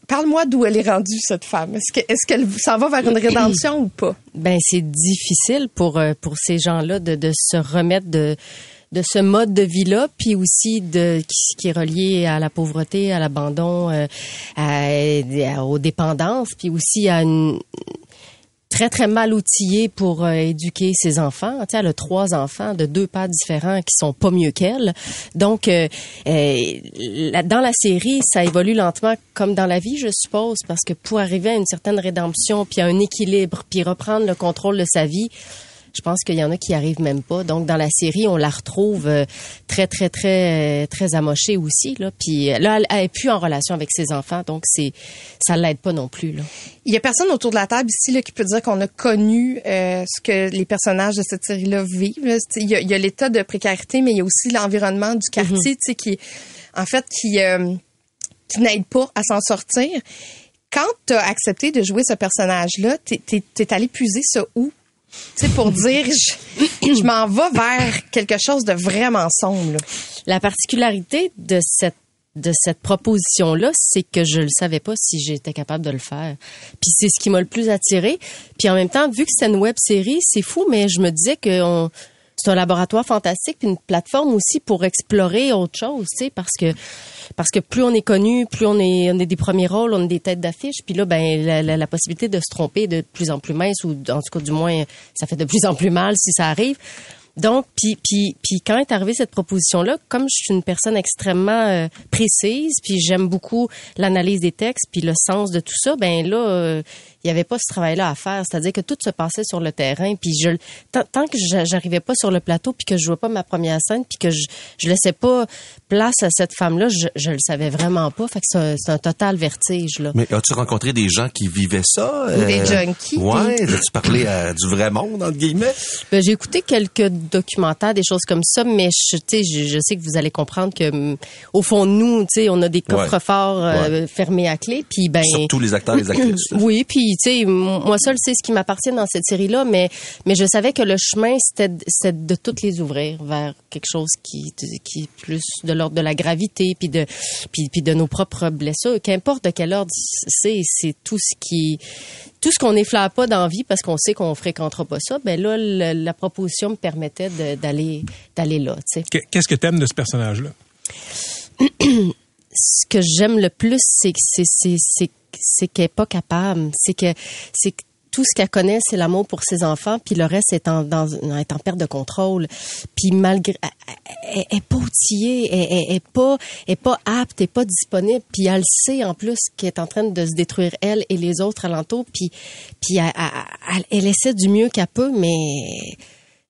S10: Parle-moi d'où elle est rendue, cette femme. Est-ce que, est-ce qu'elle s'en va vers une rédemption ou pas?
S17: Ben c'est difficile pour euh, pour ces gens-là de, de se remettre de de ce mode de vie-là, puis aussi de qui, qui est relié à la pauvreté, à l'abandon, euh, aux dépendances, puis aussi à une très très mal outillée pour euh, éduquer ses enfants. Tu elle a trois enfants de deux pères différents qui sont pas mieux qu'elle. Donc, euh, euh, dans la série, ça évolue lentement comme dans la vie, je suppose, parce que pour arriver à une certaine rédemption, puis à un équilibre, puis reprendre le contrôle de sa vie, je pense qu'il y en a qui arrivent même pas. Donc dans la série, on la retrouve euh, très très très euh, très amochée aussi là. Puis euh, là, elle, elle est plus en relation avec ses enfants, donc c'est ça l'aide pas non plus là.
S10: Il y a personne autour de la table ici là, qui peut dire qu'on a connu euh, ce que les personnages de cette série-là vivent. Il y a, l'état de précarité, mais il y a aussi l'environnement du quartier, tu sais, qui, en fait, qui, euh, qui n'aide pas à s'en sortir. Quand tu as accepté de jouer ce personnage-là, t'es t'es- t'es allé puiser ça où? Tu sais, pour dire, je, je m'en vais vers quelque chose de vraiment sombre. là.
S17: La particularité de cette de cette proposition-là, c'est que je le savais pas si j'étais capable de le faire. Puis c'est ce qui m'a le plus attiré. Puis en même temps, vu que c'était une web série, c'est fou, mais je me disais que on- c'est un laboratoire fantastique, puis une plateforme aussi pour explorer autre chose, tu sais, parce que parce que plus on est connu, plus on est on est des premiers rôles, on est des têtes d'affiche, puis là ben la, la- possibilité de se tromper de plus en plus mince ou en tout cas du moins ça fait de plus en plus mal si ça arrive. Donc, puis, puis, puis quand est arrivée cette proposition-là, comme je suis une personne extrêmement euh, précise, puis j'aime beaucoup l'analyse des textes, puis le sens de tout ça, ben là, euh, il y avait pas ce travail-là à faire. C'est-à-dire que tout se passait sur le terrain, puis je, tant, tant que j'a- j'arrivais pas sur le plateau, puis que je jouais pas ma première scène, puis que je, je laissais pas place à cette femme-là, je, je le savais vraiment pas. Fait que c'est un, c'est un total vertige là.
S9: Mais as-tu rencontré des gens qui vivaient ça?
S17: Ou des junkies.
S9: Ouais, as-tu parlé à du vrai monde, entre guillemets?
S17: Ben, j'ai écouté quelques documentaires, des choses comme ça, mais je, tu sais, je, je sais que vous allez comprendre que, hum, au fond, nous, tu sais, on a des
S9: Ouais.
S17: coffres-forts euh, fermés à clé, puis ben.
S9: Surtout les acteurs et les actrices.
S17: Oui, puis tu sais, m- moi seul sais ce qui m'appartient dans cette série-là, mais mais je savais que le chemin c'était de- toutes les ouvrir vers quelque chose qui qui est plus de l'ordre de la gravité, puis de puis, puis de nos propres blessures, qu'importe de quel ordre c'est, c'est tout ce qui tout ce qu'on n'effleure pas dans la vie parce qu'on sait qu'on fréquentera pas ça. Ben là, le- la proposition me permettait d'aller d'aller là, tu sais.
S3: Que- Qu'est-ce que t'aimes de ce personnage-là?
S17: ce que j'aime le plus, c'est que c'est c'est qu'elle est pas capable. C'est que c'est tout ce qu'elle connaît, c'est l'amour pour ses enfants, puis le reste est en, dans, est en perte de contrôle. Puis malgré, elle, elle- elle est pas outillée, elle, elle- elle est pas, elle est pas apte, elle est pas disponible. Puis elle sait en plus qu'elle est en train de se détruire elle et les autres alentours. Puis, puis elle, elle- elle- essaie du mieux qu'elle peut, mais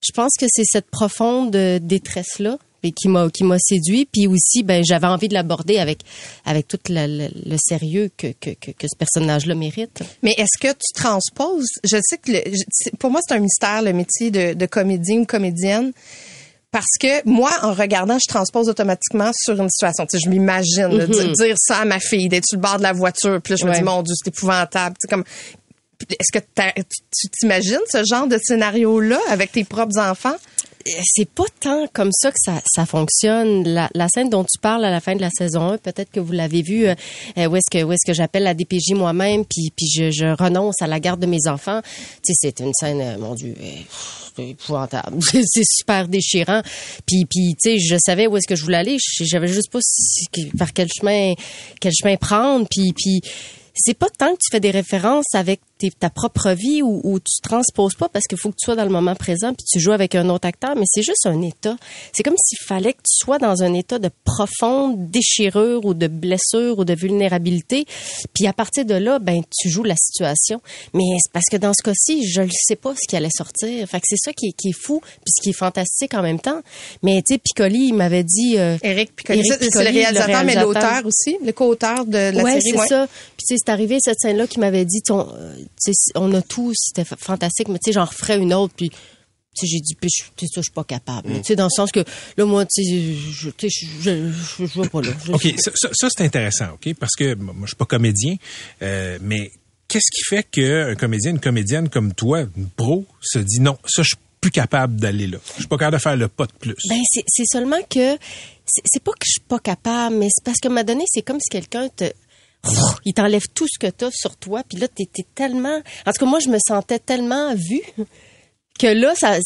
S17: je pense que c'est cette profonde détresse là qui m'a qui m'a séduit puis aussi ben j'avais envie de l'aborder avec avec tout le, sérieux que, que, que, que ce personnage là mérite.
S10: Mais est-ce que tu transposes? Je sais que le- pour moi c'est un mystère le métier de, de comédien ou comédienne. Parce que moi, en regardant, je transpose automatiquement sur une situation. Tu sais, je m'imagine là,
S17: Mhm.
S10: dire, dire ça à ma fille, d'être sur le bord de la voiture, puis là, je me dis, mon Dieu, c'est épouvantable. Tu sais, comme, est-ce que tu tu t'imagines ce genre de scénario-là avec tes propres enfants?
S17: C'est pas tant comme ça que ça, ça fonctionne. La, la scène dont tu parles à la fin de la saison 1, peut-être que vous l'avez vue, euh, euh, où est-ce que où est-ce que j'appelle la DPJ moi-même, puis puis je, je renonce à la garde de mes enfants. Tu sais, c'est une scène, euh, mon Dieu, euh, c'est épouvantable. c'est super déchirant. Puis puis tu sais, je savais où est-ce que je voulais aller. J'avais juste pas si- par quel chemin quel chemin prendre. Puis puis c'est pas tant que tu fais des références avec ta propre vie ou, ou tu transposes pas parce qu'il faut que tu sois dans le moment présent puis tu joues avec un autre acteur, mais c'est juste un état. C'est comme s'il fallait que tu sois dans un état de profonde déchirure ou de blessure ou de vulnérabilité. Puis à partir de là, ben tu joues la situation. Mais c'est parce que dans ce cas-ci, je ne sais pas ce qui allait sortir. Fait que c'est ça qui est, qui est fou puis ce qui est fantastique en même temps. Mais tu sais, Piccoli, il m'avait dit... Euh,
S10: Eric Piccoli,
S17: Eric
S10: c'est c'est le
S17: Piccoli,
S10: réalisateur, mais l'auteur aussi, le co-auteur de la
S17: ouais,
S10: série.
S17: c'est
S10: ouais.
S17: ça. Puis tu sais, c'est arrivé cette scène-là qui m'avait dit, euh, on a tout, c'était fa- fantastique, mais tu sais, j'en referais une autre, puis j'ai dit, puis je- suis pas capable.
S3: Mm.
S17: Tu sais, dans le sens que là, moi, tu sais, je, je, je, je vais pas là.
S3: OK, ça, ça- ça, c'est intéressant, OK? Parce que moi, je suis pas comédien, euh, mais qu'est-ce qui fait qu'un comédien, une comédienne comme toi, une pro, se dit non, ça, je suis plus capable d'aller là. Je suis pas capable de faire le pas de plus.
S17: Ben c'est seulement que c'est pas que je suis pas capable, mais c'est parce que m'a donné c'est comme si quelqu'un te il t'enlève tout ce que tu as sur toi, puis là t'es tellement en tout cas moi je me sentais tellement vue que là ça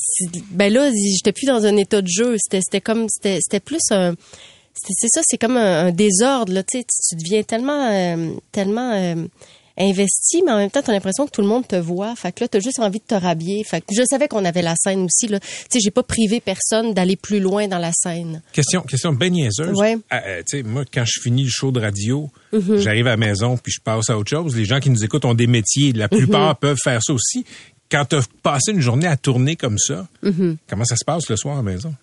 S17: ben là j'étais plus dans un état de jeu, c'était comme c'était plus un c'est ça, c'est comme un, désordre là, tu tu deviens tellement euh, tellement euh, investi, mais en même temps, tu as l'impression que tout le monde te voit. Fait que là, tu as juste envie de te rhabiller. Fait que je savais qu'on avait la scène aussi. Là. Tu sais, j'ai pas privé personne d'aller plus loin dans la scène.
S3: Question, question niaiseuse.
S17: Ouais.
S3: Ah, euh, tu sais, moi, quand je finis le show de radio,
S17: Mhm.
S3: j'arrive à la maison puis je passe à autre chose. Les gens qui nous écoutent ont des métiers. La plupart
S17: Mhm.
S3: peuvent faire ça aussi. Quand tu as passé une journée à tourner comme ça,
S17: Mhm.
S3: comment ça se passe le soir à la maison?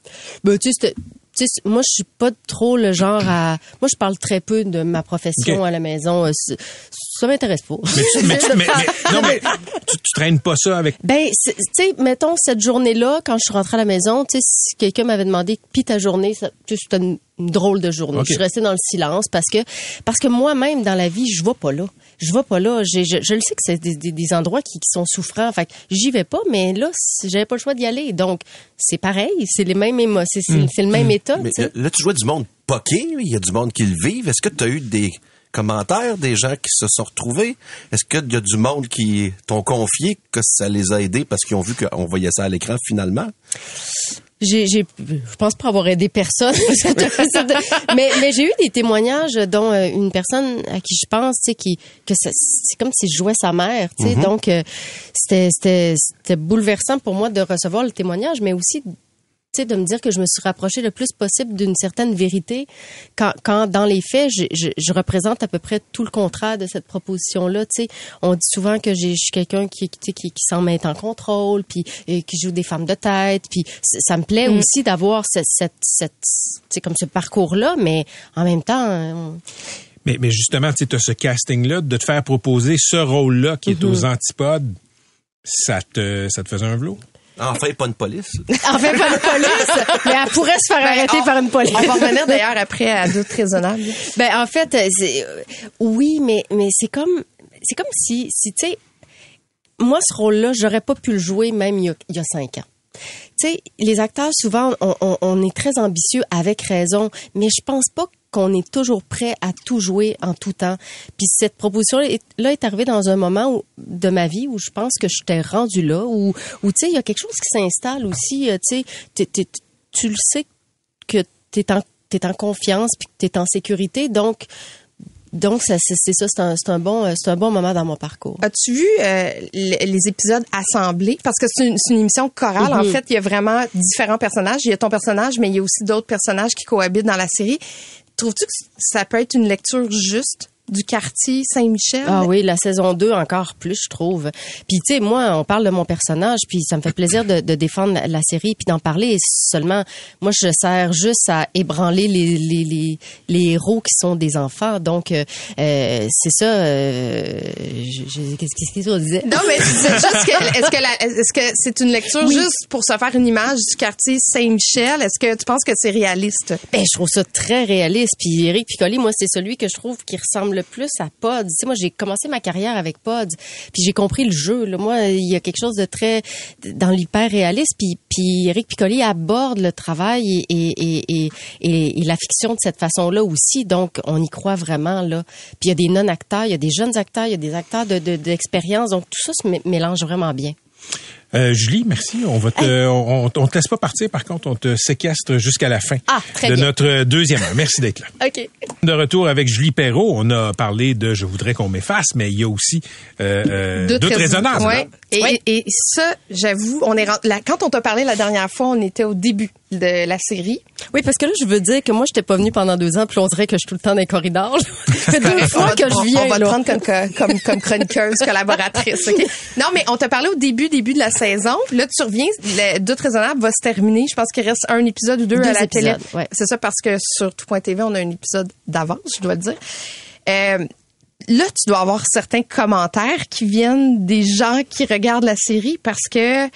S17: Ben, tu sais, moi, je suis pas trop le genre à. Moi, je parle très peu de ma profession à la maison. Ça m'intéresse pas.
S3: Mais, tu, mais, tu- mais- mais- non, mais tu, tu traînes pas ça avec.
S17: Ben, tu sais, mettons cette journée-là, quand je suis rentrée à la maison, tu sais, si quelqu'un m'avait demandé, puis ta journée, ça- tu sais, c'était une, une drôle de journée. Je suis restée dans le silence parce que parce que moi-même dans la vie, je vais pas là. Je vais pas là. J'ai- Je, je le sais que c'est des, des- des endroits qui, qui sont souffrants. Fait que j'y vais pas, mais là, j'avais pas le choix d'y aller. Donc, c'est pareil. C'est les mêmes émotions. C'est c'est- le même état.
S9: Mais là, là, tu jouais du monde poqué, il y a du monde qui le vivent. Est-ce que tu as eu des commentaires des gens qui se sont retrouvés? Est-ce qu'il y a du monde qui t'ont confié que ça les a aidés parce qu'ils ont vu qu'on voyait ça à l'écran finalement?
S17: J'ai, j'ai, je pense pas avoir aidé personne, mais, mais j'ai eu des témoignages, dont euh, une personne à qui je pense, tu sais, qui que ça- c'est comme si je jouais sa mère, tu sais,
S18: Mhm.
S17: donc euh, c'était, c'était, c'était bouleversant pour moi de recevoir le témoignage, mais aussi sais, de me dire que je me suis rapprochée le plus possible d'une certaine vérité quand, quand dans les faits, je, je, je représente à peu près tout le contraire de cette proposition-là. Tu sais, on dit souvent que je suis quelqu'un qui, tu sais, qui, qui s'en met en contrôle, puis et qui joue des femmes de tête, puis ça me plaît
S18: Mm.
S17: aussi d'avoir cette, cette, cette, tu sais, comme ce parcours-là, mais en même temps, on-
S3: Mais, mais justement, tu as ce casting-là, de te faire proposer ce rôle-là qui est
S17: Mhm.
S3: aux antipodes, ça te, ça te faisait un velours?
S9: Enfin, pas une police.
S17: en fait, pas de police, mais elle pourrait se faire arrêter par une police.
S10: Ben, On va revenir d'ailleurs après à doute raisonnable.
S17: Ben en fait, euh, oui, mais mais c'est comme c'est comme si si tu sais moi ce rôle-là, j'aurais pas pu le jouer même il y a, il y a cinq ans. Tu sais, les acteurs souvent on, on, on est très ambitieux avec raison, mais je pense pas qu'on est toujours prêt à tout jouer en tout temps. Puis cette proposition là est, arrivée dans un moment où, de ma vie où je pense que je t'ai rendu là où où tu sais il y a quelque chose qui s'installe aussi, euh, tu sais tu le sais que tu es en t'es en confiance puis que tu es en sécurité donc donc c'est ça c'est un un bon euh, c'est un bon moment dans mon parcours.
S10: As-tu vu euh, les, les épisodes assemblés? Parce que c'est une, c'est une émission chorale. En
S17: Mhm.
S10: fait, il y a vraiment différents personnages. Il y a ton personnage, mais il y a aussi d'autres personnages qui cohabitent dans la série. Trouves-tu que ça peut être une lecture juste? Du quartier Saint-Michel?
S17: Ah oui, la saison 2 encore plus, je trouve. Puis tu sais, moi, on parle de mon personnage, puis ça me fait plaisir de, de défendre la, série, puis d'en parler. Seulement, moi, je sers juste à ébranler les, les, les, les héros qui sont des enfants. Donc, euh, euh, c'est ça. euh, je- je- Qu'est-ce qu'est-ce qu'on disait?
S10: Non, mais disais juste que, est-ce que, la- est-ce que c'est une lecture
S17: Oui.
S10: juste pour se faire une image du quartier Saint-Michel? Est-ce que tu penses que c'est réaliste?
S17: Ben, je trouve ça très réaliste. Puis Eric Piccoli, moi, c'est celui que je trouve qui ressemble le plus à Pod. Tu sais, moi, j'ai commencé ma carrière avec Pod, puis j'ai compris le jeu. Là. Moi, il y a quelque chose de très dans l'hyper réaliste. Puis, puis Eric Piccoli aborde le travail et, et, et, la fiction de cette façon-là aussi. Donc, on y croit vraiment là. Puis il y a des non-acteurs, il y a des jeunes acteurs, il y a des acteurs de de- d'expérience. Donc tout ça se mé- mélange vraiment bien.
S3: Euh, Julie, merci. On va te, on, on te laisse pas partir. Par contre, on te séquestre jusqu'à la fin
S17: Ah, très
S3: de
S17: bien.
S3: notre deuxième heure. Merci d'être là.
S17: OK.
S3: De retour avec Julie Perrault, on a parlé de Je voudrais qu'on m'efface, mais il y a aussi euh, euh,
S10: Doute
S3: Doute
S10: rais- Et, et ça, j'avoue, on est la- quand on t'a parlé la dernière fois, on était au début de la série.
S17: Oui, parce que là, je veux dire que moi, j'étais pas venue pendant deux ans, puis on dirait que je suis tout le temps dans les corridors. fait deux fois que je viens.
S10: on va te prendre comme, co- comme, comme chroniqueuse, collaboratrice. Non, mais on t'a parlé au début, début de la saison. Là, tu reviens, le doute raisonnable va se terminer. Je pense qu'il reste un épisode ou deux,
S17: Deux
S10: à la télé.
S17: ouais.
S10: C'est ça parce que sur tout.tv, on a un épisode d'avance, je dois le dire. Euh, là, tu dois avoir certains commentaires qui viennent des gens qui regardent la série parce que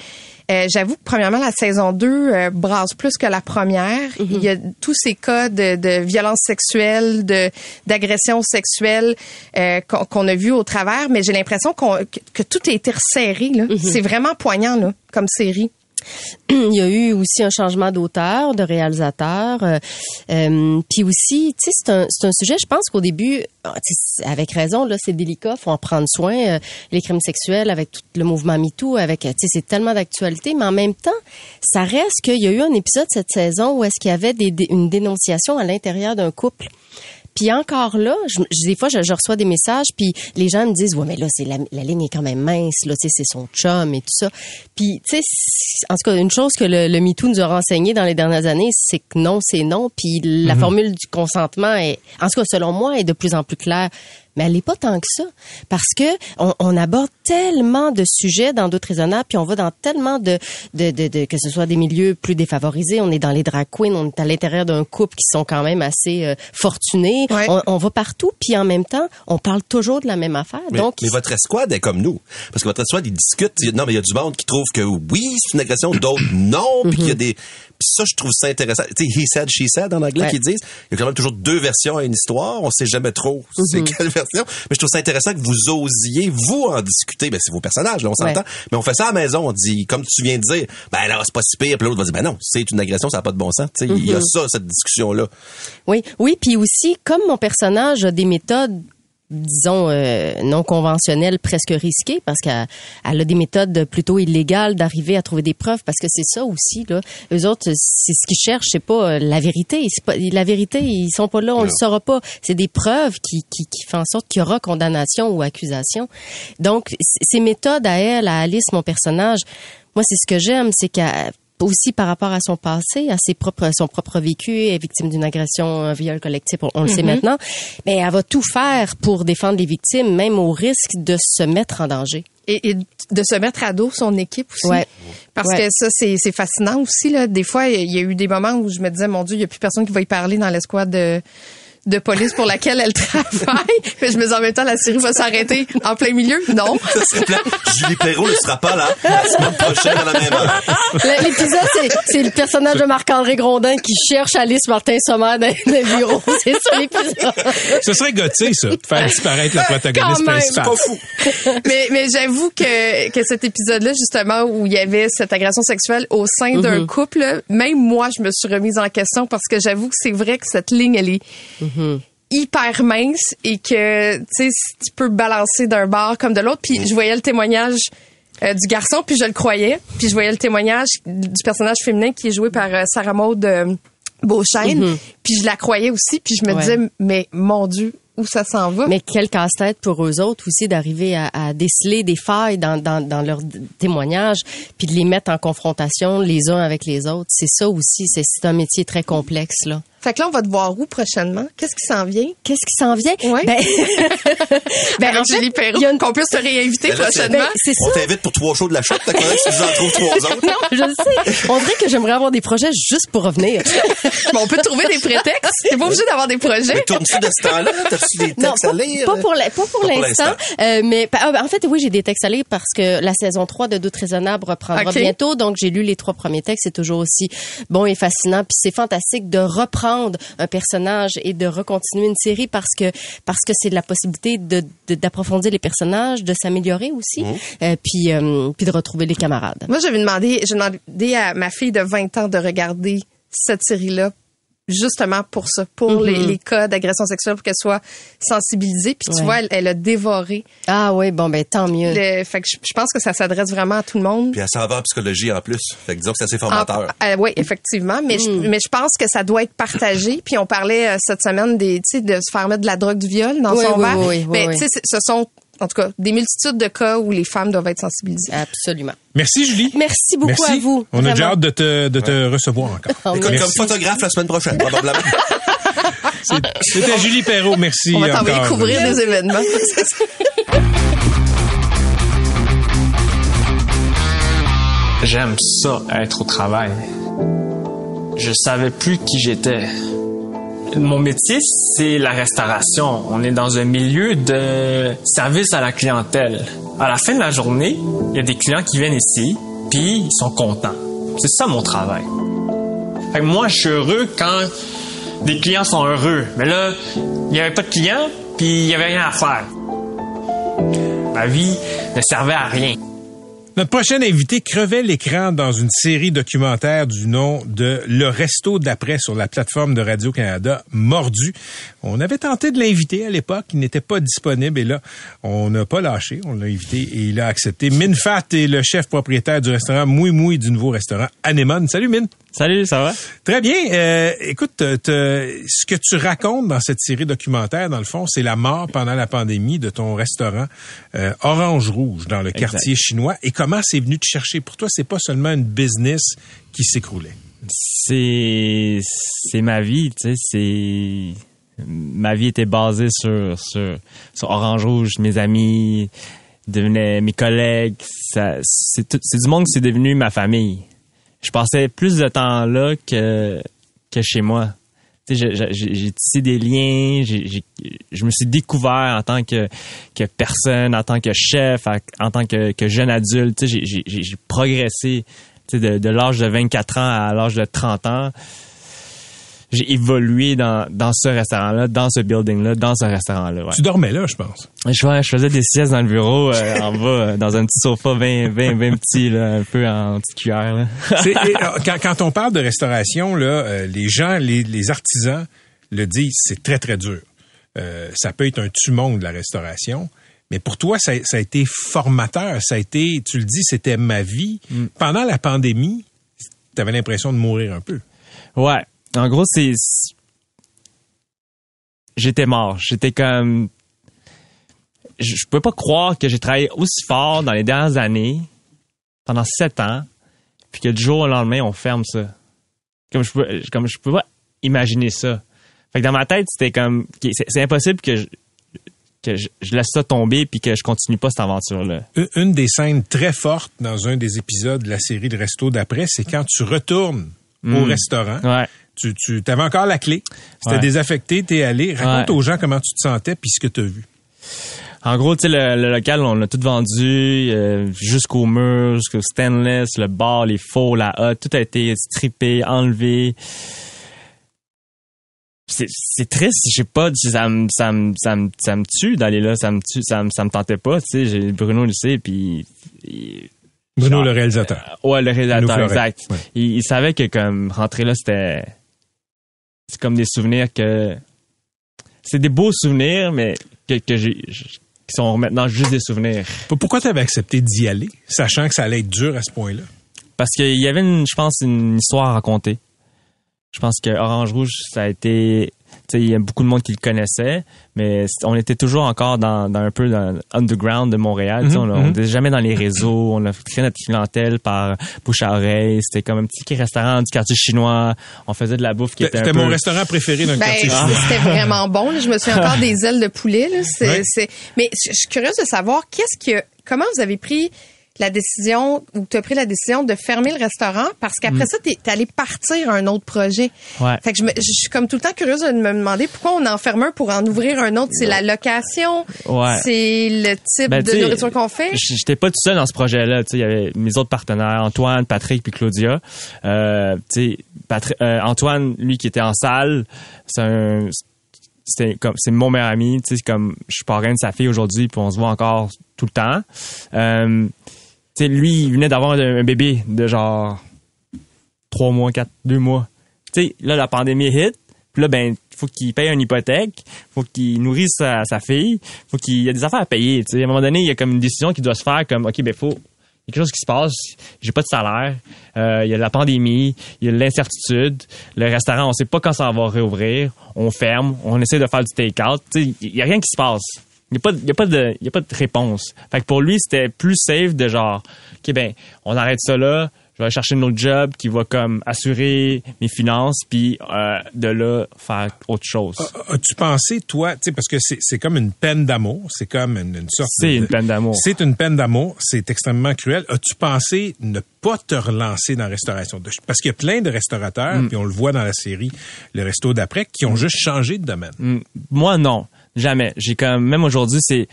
S10: euh, j'avoue que premièrement, la saison 2 euh, brasse plus que la première.
S17: Mm-hmm.
S10: Il y a tous ces cas de, de violence sexuelle, de d'agression sexuelle euh, qu'on a vu au travers, mais j'ai l'impression qu'on que, que tout a été resserré. là.
S17: Mm-hmm.
S10: C'est vraiment poignant là, comme série.
S17: Il y a eu aussi un changement d'auteur, de réalisateur. euh, euh, puis aussi, tu sais, c'est un, sujet, je pense qu'au début, ah, avec raison, là, c'est délicat, faut en prendre soin. euh, les crimes sexuels, avec tout le mouvement MeToo, avec, tu sais, c'est tellement d'actualité, mais en même temps, ça reste qu'il y a eu un épisode cette saison où est-ce qu'il y avait une dénonciation à l'intérieur d'un couple. Puis encore là, je, je- des fois, je, je reçois des messages, puis les gens me disent, ouais, mais là, c'est la, la ligne est quand même mince, là, tu sais, c'est son chum et tout ça. Puis, tu sais, en tout cas, une chose que le, le MeToo nous a renseigné dans les dernières années, c'est que non, c'est non. Puis la
S18: Mhm.
S17: formule du consentement est, en tout cas, selon moi, est de plus en plus claire. Mais elle n'est pas tant que ça, parce que on, on aborde tellement de sujets dans d'autres raisonnables, puis on va dans tellement de, de, de, de- que ce soit des milieux plus défavorisés, on est dans les drag queens, on est à l'intérieur d'un couple qui sont quand même assez euh, fortunés, on, on va partout, puis en même temps, on parle toujours de la même affaire.
S9: Mais,
S17: Donc,
S9: mais votre escouade est comme nous. Parce que votre escouade, ils discutent. Non, mais il y a du monde qui trouve que oui, c'est une agression, d'autres non. Puis qu'il y a des. Ça, je trouve ça intéressant. Tu sais, he said, she said en anglais
S17: Ouais.
S9: qu'ils disent. Il y a quand même toujours deux versions à une histoire. On sait jamais trop c'est
S17: Mhm.
S9: quelle version. Mais je trouve ça intéressant que vous osiez, vous, en discuter. Ben, c'est vos personnages, là, on s'entend.
S17: Ouais.
S9: Mais on fait ça à la maison. On dit, comme tu viens de dire, ben là, c'est pas si pire. Puis l'autre va dire, ben non, c'est une agression, ça n'a pas de bon sens. Tu sais, il y a
S17: Mhm.
S9: ça, cette discussion-là.
S17: Oui, oui, puis aussi comme mon personnage a des méthodes disons euh, non conventionnelles presque risquées parce qu'elle elle a des méthodes plutôt illégales d'arriver à trouver des preuves parce que c'est ça aussi là. Eux autres c'est ce qu'ils cherchent c'est pas euh, la vérité. Pas la vérité ils sont pas là on le saura pas. C'est des preuves qui qui qui font en sorte qu'il y aura condamnation ou accusation. Donc ces méthodes à elle à Alice mon personnage moi c'est ce que j'aime c'est qu'elle aussi par rapport à son passé, à ses propres, son propre vécu, elle est victime d'une agression, un viol collectif, on, on le sait
S10: Mhm.
S17: maintenant, mais elle va tout faire pour défendre les victimes, même au risque de se mettre en danger.
S10: Et, et de se mettre à dos son équipe aussi.
S17: Ouais.
S10: Parce
S17: Ouais.
S10: que ça, c'est c'est fascinant aussi. Là. Des fois, il y a eu des moments où je me disais, mon Dieu, il n'y a plus personne qui va y parler dans l'escouade de de police pour laquelle elle travaille. Mais je me dis en même temps, la série va s'arrêter en plein milieu. Non.
S9: Ça serait plat. Julie Perrault ne sera pas là la semaine prochaine à la même heure.
S17: L'épisode, c'est, c'est le personnage de Marc-André Grondin qui cherche Alice Martin Sommer dans le bureau. C'est ça l'épisode.
S3: Ce serait gothique, ça, de faire disparaître la protagoniste
S10: Quand même.
S3: principale.
S10: mais mais j'avoue que, que cet épisode-là, justement, où il y avait cette agression sexuelle au sein d'un
S17: Mhm.
S10: couple, même moi, je me suis remise en question parce que j'avoue que c'est vrai que cette ligne, elle est hyper mince et que, tu peux balancer d'un bord comme de l'autre. Puis je voyais le témoignage euh, du garçon, puis je le croyais. Puis je voyais le témoignage du personnage féminin qui est joué par euh, Sarah Maud euh, Beauchesne.
S17: Mhm.
S10: Puis je la croyais aussi. Puis je me
S17: Ouais.
S10: disais, mais mon Dieu, où ça s'en va?
S17: Mais quel casse-tête pour eux autres aussi d'arriver à, à déceler des failles dans, dans, dans leurs témoignages, puis de les mettre en confrontation les uns avec les autres. C'est ça aussi, c'est un métier très complexe là.
S10: Fait que là, on va te voir où prochainement? Qu'est-ce qui s'en vient?
S17: Qu'est-ce qui s'en vient?
S10: Ouais.
S17: Ben, ben,
S10: Avec
S17: en fait,
S10: Perrault,
S17: une-
S10: qu'on puisse te réinviter
S9: Ben là,
S10: prochainement.
S17: c'est
S9: On
S17: ça.
S9: t'invite pour trois shows de la shop, t'as correct si tu en trouves trois autres.
S17: Non, je le sais. On dirait que j'aimerais avoir des projets juste pour revenir.
S10: Mais on peut trouver des prétextes. T'es pas obligé d'avoir des projets.
S9: Mais tournes-tu de ce temps-là? T'as-tu des
S17: Non,
S9: textes
S17: pas,
S9: à lire?
S17: pas pour la- pas pour
S9: Pas pour
S17: l'instant. Euh, mais ah, ben, en fait, oui, j'ai des textes à lire parce que la saison 3 de Doute raisonnable reprendra bientôt. Donc, j'ai lu les trois premiers textes. C'est toujours aussi bon et fascinant. Puis c'est fantastique de reprendre un personnage et de recontinuer une série parce que parce que c'est de la possibilité de de- d'approfondir les personnages, de s'améliorer aussi, euh, puis euh, puis de retrouver les camarades.
S10: Moi, j'avais demandé, j'ai demandé à ma fille de 20 ans de regarder cette série-là justement pour ça, pour
S17: Mhm.
S10: les, les cas d'agression sexuelle, pour qu'elle soit sensibilisée. Puis tu
S17: Ouais.
S10: vois, elle, elle a dévoré.
S17: Ah oui, bon ben tant mieux.
S10: Le, fait que je, je pense que ça s'adresse vraiment à tout le monde.
S9: Puis elle s'en va en psychologie en plus. Fait que disons que c'est assez
S10: Ah,
S9: formateur.
S10: oui, effectivement, mais, je, mais je pense que ça doit être partagé. Puis on parlait euh, cette semaine des, tu sais, de se faire mettre de la drogue du viol dans
S17: Oui,
S10: son
S17: oui,
S10: verre.
S17: oui, oui,
S10: Mais
S17: oui.
S10: tu sais, ce sont en tout cas des multitudes de cas où les femmes doivent être sensibilisées.
S17: Absolument.
S3: Merci, Julie.
S17: Merci beaucoup
S3: Merci.
S17: à vous.
S3: On a déjà hâte de te, de te recevoir encore.
S17: Oh,
S9: Écoute,
S17: merci.
S9: comme photographe la semaine prochaine, probablement.
S3: C'était Julie Perrault. Merci
S10: On va t'envoyer
S3: encore.
S10: couvrir des événements.
S18: J'aime ça, être au travail. Je savais plus qui j'étais. Mon métier, c'est la restauration. On est dans un milieu de service à la clientèle. À la fin de la journée, il y a des clients qui viennent ici, puis ils sont contents. C'est ça mon travail. Fait que moi, je suis heureux quand des clients sont heureux. Mais là, il n'y avait pas de clients, puis il n'y avait rien à faire. Ma vie ne servait à rien.
S3: Notre prochain invité crevait l'écran dans une série documentaire du nom de Le Resto d'après sur la plateforme de Radio-Canada, Mordu. On avait tenté de l'inviter à l'époque, il n'était pas disponible et là, on n'a pas lâché, on l'a invité et il a accepté. Min Fat est le chef propriétaire du restaurant Moui Moui du nouveau restaurant Anemone. Salut Min.
S19: Salut, ça va?
S3: Très bien. Euh, écoute, te- te- ce que tu racontes dans cette série documentaire, dans le fond, c'est la mort pendant la pandémie de ton restaurant euh, Orange Rouge dans le
S19: Exact.
S3: quartier chinois. Et comment c'est venu te chercher? Pour toi, c'est pas seulement une business qui s'écroulait.
S19: C'est c'est ma vie, tu sais, c'est ma vie était basée sur sur sur Orange Rouge, mes amis devenaient mes collègues, ça c'est tout- c'est du monde qui c'est devenu ma famille. Je passais plus de temps là que que chez moi. J'ai- j'ai j'ai tissé des liens, j'ai- je me suis découvert en tant que, que personne, en tant que chef, en tant que, jeune adulte. J'ai- progressé de, de l'âge de 24 ans à l'âge de 30 ans, j'ai évolué dans, dans ce restaurant-là, dans ce building-là, dans ce restaurant-là. Ouais.
S3: Tu dormais là, je pense.
S19: Je, faisais des siestes dans le bureau, euh, en bas, euh, dans un petit sofa bien, bien, bien petit, là, un peu en petite cuillère. Là.
S3: Et, euh, quand, quand on parle de restauration, là, euh, les gens, les, les artisans le disent, c'est très, très dur. Euh, ça peut être un tu-monde, la restauration. Mais pour toi, ça, ça a été formateur. Ça a été, tu le dis, c'était ma vie.
S19: Mm.
S3: Pendant la pandémie, tu avais l'impression de mourir un peu.
S19: Ouais. En gros, c'est. J'étais mort. J'étais comme. Je, je peux pas croire que j'ai travaillé aussi fort dans les dernières années, pendant sept ans, puis que du jour au lendemain, on ferme ça. Comme je peux, comme je peux pas imaginer ça. Fait que dans ma tête, c'était comme. C'est impossible que je, que je, je laisse ça tomber puis que je continue pas cette aventure-là.
S3: Une- Une des scènes très fortes dans un des épisodes de la série Le Resto d'après, c'est quand tu retournes au
S19: Mm.
S3: restaurant.
S19: Ouais.
S3: Tu, tu avais encore la clé. C'était
S19: Ouais.
S3: désaffecté, t'es allé. Raconte
S19: Ouais.
S3: aux gens comment tu te sentais puis ce que tu as vu.
S19: En gros, tu sais, le, le local, on l'a tout vendu euh, jusqu'au mur, jusqu'au stainless, le bar, les faux, la hotte, tout a été strippé, enlevé. C'est triste, je sais pas, ça me ça me ça me ça me tue d'aller là, ça me tue, ça me ça me tentait pas, tu sais, j'ai Bruno le sait puis
S3: Bruno, le réalisateur.
S19: Ouais, le réalisateur, exact.
S3: Ouais.
S19: Il, il savait que comme rentrer là, c'était c'est comme des souvenirs que c'est des beaux souvenirs, mais que, que j'ai qui sont maintenant juste des souvenirs.
S3: Pourquoi tu avais accepté d'y aller, sachant que ça allait être dur à ce point-là?
S19: Parce qu'il y avait, une, je pense, une histoire à raconter. Je pense que Orange Rouge, ça a été, il y a beaucoup de monde qui le connaissait, mais on était toujours encore dans, dans un peu dans underground de Montréal.
S3: Mhm,
S19: on
S3: mhm.
S19: n'était jamais dans les réseaux. On a créé notre clientèle par bouche à oreille. C'était comme un petit restaurant du quartier chinois. On faisait de la bouffe qui était un
S3: C'était
S19: peu...
S3: mon restaurant préféré dans le
S10: Ben,
S3: quartier chinois.
S10: c'était vraiment bon. là. Je me souviens encore des ailes de poulet. là. Mais je je suis curieuse de savoir qu'est-ce que, comment vous avez pris la décision ou tu as pris la décision de fermer le restaurant parce qu'après
S19: Mm.
S10: ça, tu es allé partir à un autre projet.
S19: Ouais.
S10: Fait que je, me- je suis comme tout le temps curieuse de me demander pourquoi on en ferme un pour en ouvrir un autre. C'est la location,
S19: Ouais.
S10: c'est le type
S19: Ben,
S10: de nourriture qu'on fait.
S19: J'étais pas tout seul dans ce projet-là. Il y avait mes autres partenaires, Antoine, Patrick puis Claudia. Euh, Patri- euh, Antoine, lui qui était en salle, c'est un c'était comme c'est mon meilleur ami tu sais comme je suis parrain de sa fille aujourd'hui puis on se voit encore tout le temps euh, lui il venait d'avoir un, bébé de genre trois mois quatre deux mois. Tu sais là la pandémie hit. Puis là ben faut qu'il paye une hypothèque. Faut qu'il nourrisse sa, fille. Faut qu'il y a des affaires à payer tu sais. À un moment donné il y a comme une décision qui doit se faire comme ok ben faut il y a quelque chose qui se passe, j'ai pas de salaire, euh, il y a la pandémie, il y a l'incertitude, le restaurant, on sait pas quand ça va réouvrir, on ferme, on essaie de faire du take-out, il y a rien qui se passe. Il y a pas, y a pas de, il y a pas de réponse. Fait que pour lui, c'était plus safe de genre, ok ben, on arrête ça là, je vais aller chercher un autre job qui va comme assurer mes finances, puis euh, de là faire autre chose.
S3: As-tu pensé, toi, tu sais, parce que c'est comme une peine d'amour, c'est comme une, une sorte
S19: C'est une peine d'amour.
S3: C'est une peine d'amour, c'est extrêmement cruel. As-tu pensé ne pas te relancer dans la restauration? Parce qu'il y a plein de restaurateurs,
S19: Mm.
S3: puis on le voit dans la série Le Resto d'après, qui ont juste changé de domaine.
S19: Mm, Moi, non. Jamais. J'ai comme, même aujourd'hui, c'est,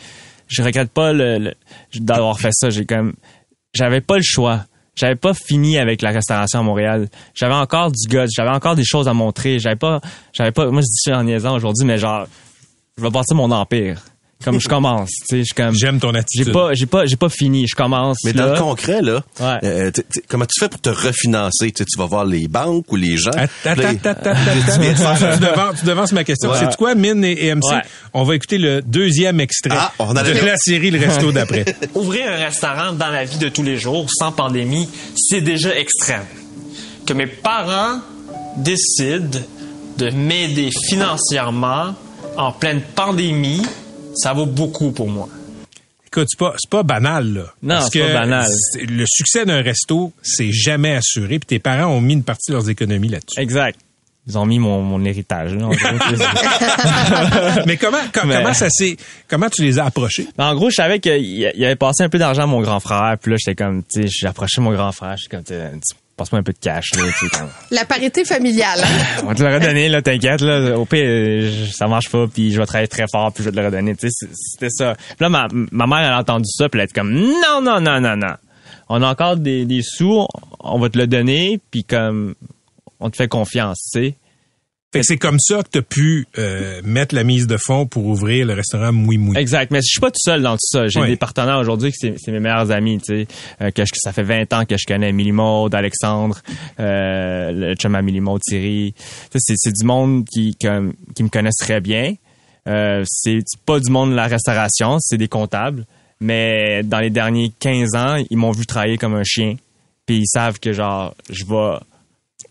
S19: je regrette pas le, d'avoir fait ça. J'ai comme, j'avais pas le choix. J'avais pas fini avec la restauration à Montréal. J'avais encore du goût. J'avais encore des choses à montrer. J'avais pas, j'avais pas, moi, je dis ça en niaisant aujourd'hui, mais genre, je vais bâtir mon empire. Comme je commence, tu sais, je comme.
S3: J'aime ton attitude.
S19: J'ai pas, j'ai pas, j'ai pas fini. Je commence.
S9: Mais dans
S19: là.
S9: le concret, là,
S19: Ouais.
S9: euh, comment tu fais pour te refinancer? Tu sais, tu vas voir les banques ou les gens?
S3: Attends,
S9: Puis là,
S3: attends, attends,
S9: tu de
S3: devances, tu devances ma question.
S9: Ouais.
S3: C'est quoi, Mine et, et MC?
S19: Ouais.
S3: On va écouter le deuxième extrait
S9: Ah, on
S3: de
S9: allait-
S3: la série Le Resto d'après.
S18: Ouvrir un restaurant dans la vie de tous les jours, sans pandémie, c'est déjà extrême. Que mes parents décident de m'aider financièrement en pleine pandémie, ça vaut beaucoup pour moi.
S3: Écoute, c'est pas, pas banal, là.
S19: Non, c'est pas banal.
S3: Le succès d'un resto, c'est jamais assuré, puis tes parents ont mis une partie de leurs économies là-dessus.
S19: Exact. Ils ont mis mon, mon héritage. là.
S3: Mais comment, com-
S19: Mais-
S3: comment ça s'est, comment tu les as approchés?
S19: En gros, je savais qu'il avait passé un peu d'argent à mon grand frère. Puis là, j'étais comme, tu sais, j'ai approché mon grand frère. J'étais comme, tu sais, tu- passe-moi un peu de cash. Là, tu sais,
S10: La parité familiale. hein?
S19: on va te le redonner, là, t'inquiète. Là, au pire, ça marche pas. Puis je vais travailler très fort. Puis je vais te le redonner. Tu sais, c'était ça. Puis là, ma, ma mère, elle a entendu ça. Puis elle était comme, non, non, non, non, non. on a encore des, des sous, on va te le donner, puis comme on te fait confiance, tu sais.
S3: Fait que c'est comme ça que tu as pu euh, mettre la mise de fonds pour ouvrir le restaurant Moui Moui.
S19: Exact, mais je suis pas tout seul dans tout ça. J'ai
S3: Oui.
S19: des partenaires aujourd'hui qui c'est mes meilleurs amis, tu sais, euh, que je- ça fait 20 ans que je connais Émilie Maud, Alexandre, euh, le chum à Maud, Thierry. Tu sais, C'est du monde qui comme, qui me connaissent très bien. Euh, c'est c'est pas du monde de la restauration, c'est des comptables. Mais dans les derniers 15 ans, ils m'ont vu travailler comme un chien. Puis ils savent que genre je vais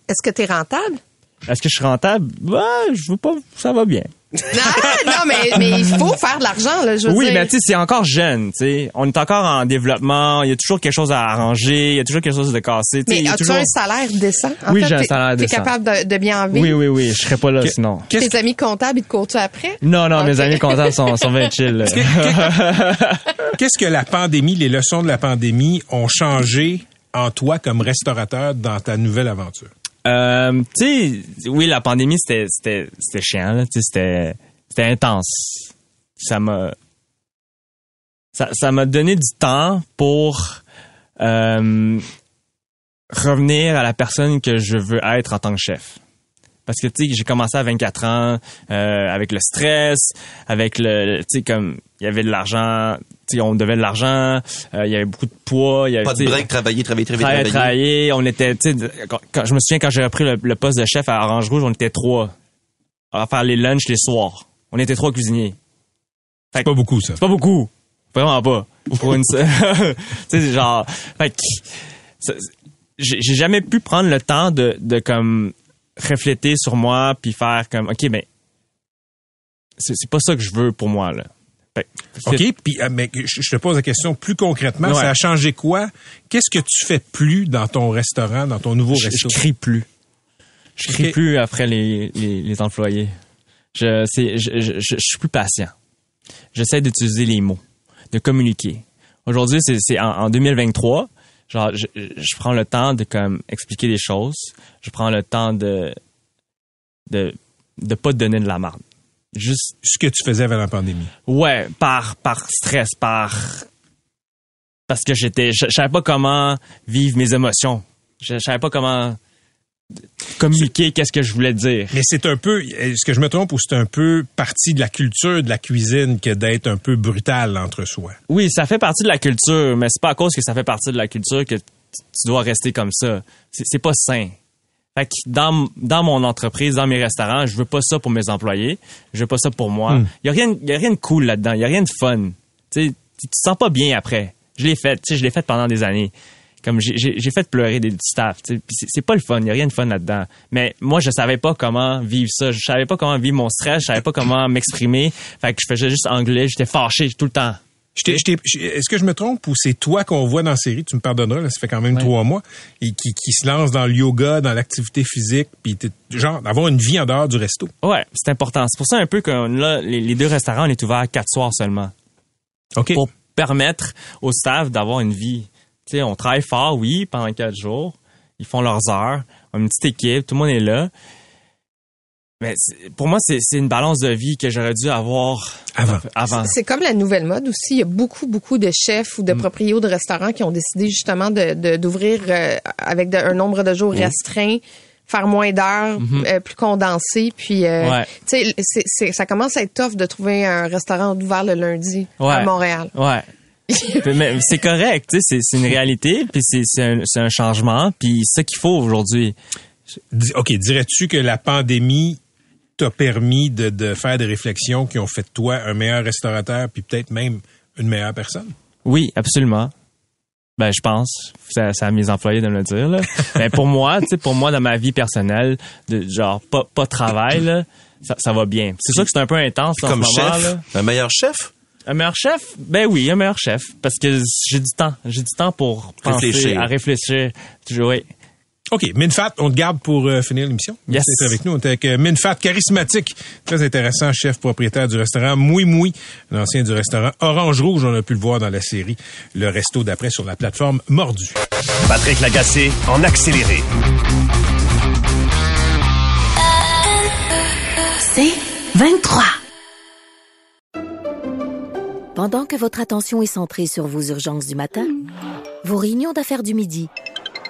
S10: Est-ce que tu es rentable?
S19: Est-ce que je suis rentable? Ouais, je veux pas, ça va bien.
S10: non, mais, mais il faut faire de l'argent, là, je veux
S19: oui,
S10: dire.
S19: mais tu sais, c'est encore jeune, tu sais. On est encore en développement. Il y a toujours quelque chose à arranger. Il y a toujours quelque chose de cassé. tu sais,
S10: Mais as-tu
S19: toujours-
S10: un salaire décent? En
S19: Oui, j'ai un
S10: t'es-
S19: salaire
S10: T'es
S19: décent.
S10: capable de, de bien en vivre?
S19: Oui, oui, oui. Je serais pas là sinon.
S10: Tes amis comptables, ils te courent après?
S19: Non, non, mes amis comptables sont, sont bien chill. là.
S3: Qu'est-ce que la pandémie, les leçons de la pandémie ont changé en toi comme restaurateur dans ta nouvelle aventure?
S19: Euh, tu sais, oui, la pandémie, c'était, c'était, c'était chiant, là. Tu sais, c'était, c'était intense. Ça m'a, ça, ça m'a donné du temps pour, euh, revenir à la personne que je veux être en tant que chef. Parce que, tu sais, j'ai commencé à 24 ans, euh, avec le stress, avec le, tu sais, comme, il y avait de l'argent, on devait de l'argent, euh, il y avait beaucoup de poids, il y avait,
S9: Pas de break, travailler, travailler, travailler,
S19: travailler. On était, quand, quand- je me souviens quand j'ai repris le, le poste de chef à Orange Rouge, on était trois à faire les lunchs les soirs. On était trois cuisiniers.
S3: C'est pas beaucoup, ça.
S19: C'est pas beaucoup. Vraiment pas. Pour une, tu sais, c'est genre, fait que, ça- j'ai jamais pu prendre le temps de, de comme refléter sur moi puis faire comme, ok, ben, c'est c'est pas ça que je veux pour moi là.
S3: OK, puis euh, mais je te pose la question plus concrètement,
S19: Ouais.
S3: ça a changé quoi? Qu'est-ce que tu fais plus dans ton restaurant, dans ton nouveau
S19: je,
S3: resto?
S19: je crie plus. Je crie
S3: Ok.
S19: plus après les, les, les employés. Je, je, je, je, suis plus patient. J'essaie d'utiliser les mots, de communiquer. Aujourd'hui, c'est, c'est en, en 2023. Genre, je, je prends le temps de comme expliquer des choses. Je prends le temps de de de pas te donner de la marde. Juste
S3: ce que tu faisais avant la pandémie?
S19: Ouais, par par stress, par parce que j'étais je, je savais pas comment vivre mes émotions. Je, je savais pas comment communiquer qu'est-ce que je voulais dire.
S3: Mais c'est un peu, est-ce que je me trompe ou c'est un peu partie de la culture de la cuisine que d'être un peu brutal entre soi?
S19: Oui, ça fait partie de la culture, mais c'est pas à cause que ça fait partie de la culture que tu dois rester comme ça. C'est pas sain. Fait que dans, dans mon entreprise, dans mes restaurants, je veux pas ça pour mes employés. Je veux pas ça pour moi. Il a rien, y a rien de cool là-dedans. Il y a rien de fun. Tu tu te sens pas bien après. Je l'ai fait. Tu sais, je l'ai fait pendant des années. Comme j'ai- fait pleurer des staff. c'est pas le fun. Il y a rien de fun là-dedans. Mais moi, je savais pas comment vivre ça. Je savais pas comment vivre mon stress. Je savais pas comment m'exprimer. Fait que je faisais juste anglais. J'étais fâché tout le temps.
S3: Est-ce que je me trompe ou c'est toi qu'on voit dans la série, tu me pardonneras, là, ça fait quand même trois mois, et qui, qui se lance dans le yoga, dans l'activité physique, puis genre d'avoir une vie en dehors du resto.
S19: Ouais, c'est important. C'est pour ça un peu que là, les, les deux restaurants, on est ouverts quatre soirs seulement.
S3: OK.
S19: Pour permettre au staff d'avoir une vie. Tu sais, on travaille fort, oui, pendant quatre jours. Ils font leurs heures. On a une petite équipe, tout le monde est là. Mais pour moi, c'est c'est une balance de vie que j'aurais dû avoir
S3: avant.
S19: avant.
S10: C'est comme la nouvelle mode aussi. Il y a beaucoup, beaucoup de chefs ou
S19: Mm.
S10: de propriétaires de restaurants qui ont décidé justement de de- d'ouvrir euh, avec de- un nombre de jours
S19: Mm.
S10: restreint, faire moins d'heures,
S19: Mhm.
S10: euh, plus condensé. Puis, euh,
S19: Ouais.
S10: tu sais, ça commence à être tough de trouver un restaurant ouvert le lundi à. Montréal.
S19: Ouais. C'est correct, tu sais, c'est- c'est une réalité, puis c'est c'est un, un changement, puis c'est ça qu'il faut aujourd'hui.
S3: OK, dirais-tu que la pandémie t'a permis de, de faire des réflexions qui ont fait de toi un meilleur restaurateur, puis peut-être même une meilleure personne?
S19: Oui, absolument. Ben, je pense. C'est c'est à mes employés de me le dire, là. Mais pour moi, tu sais, pour moi, dans ma vie personnelle, de genre, pas, pas travail, là, ça, ça va bien. C'est sûr que c'est un peu intense en
S9: Comme
S19: ce moment,
S9: chef,
S19: là.
S9: un meilleur chef?
S19: Un meilleur chef? Ben oui, un meilleur chef. Parce que j'ai du temps. J'ai du temps pour penser,
S9: Réfléchir.
S19: à réfléchir. Toujours, oui.
S3: OK, Minfat, on te garde pour euh, finir l'émission.
S19: Yes.
S3: Merci d'être avec nous. On est avec euh, Minfat, charismatique, très intéressant, chef propriétaire du restaurant Moui Moui, l'ancien du restaurant Orange Rouge. On a pu le voir dans la série Le Resto d'après sur la plateforme Mordu.
S2: Patrick Lagacé en accéléré.
S1: C'est 23. Pendant que votre attention est centrée sur vos urgences du matin, vos réunions d'affaires du midi,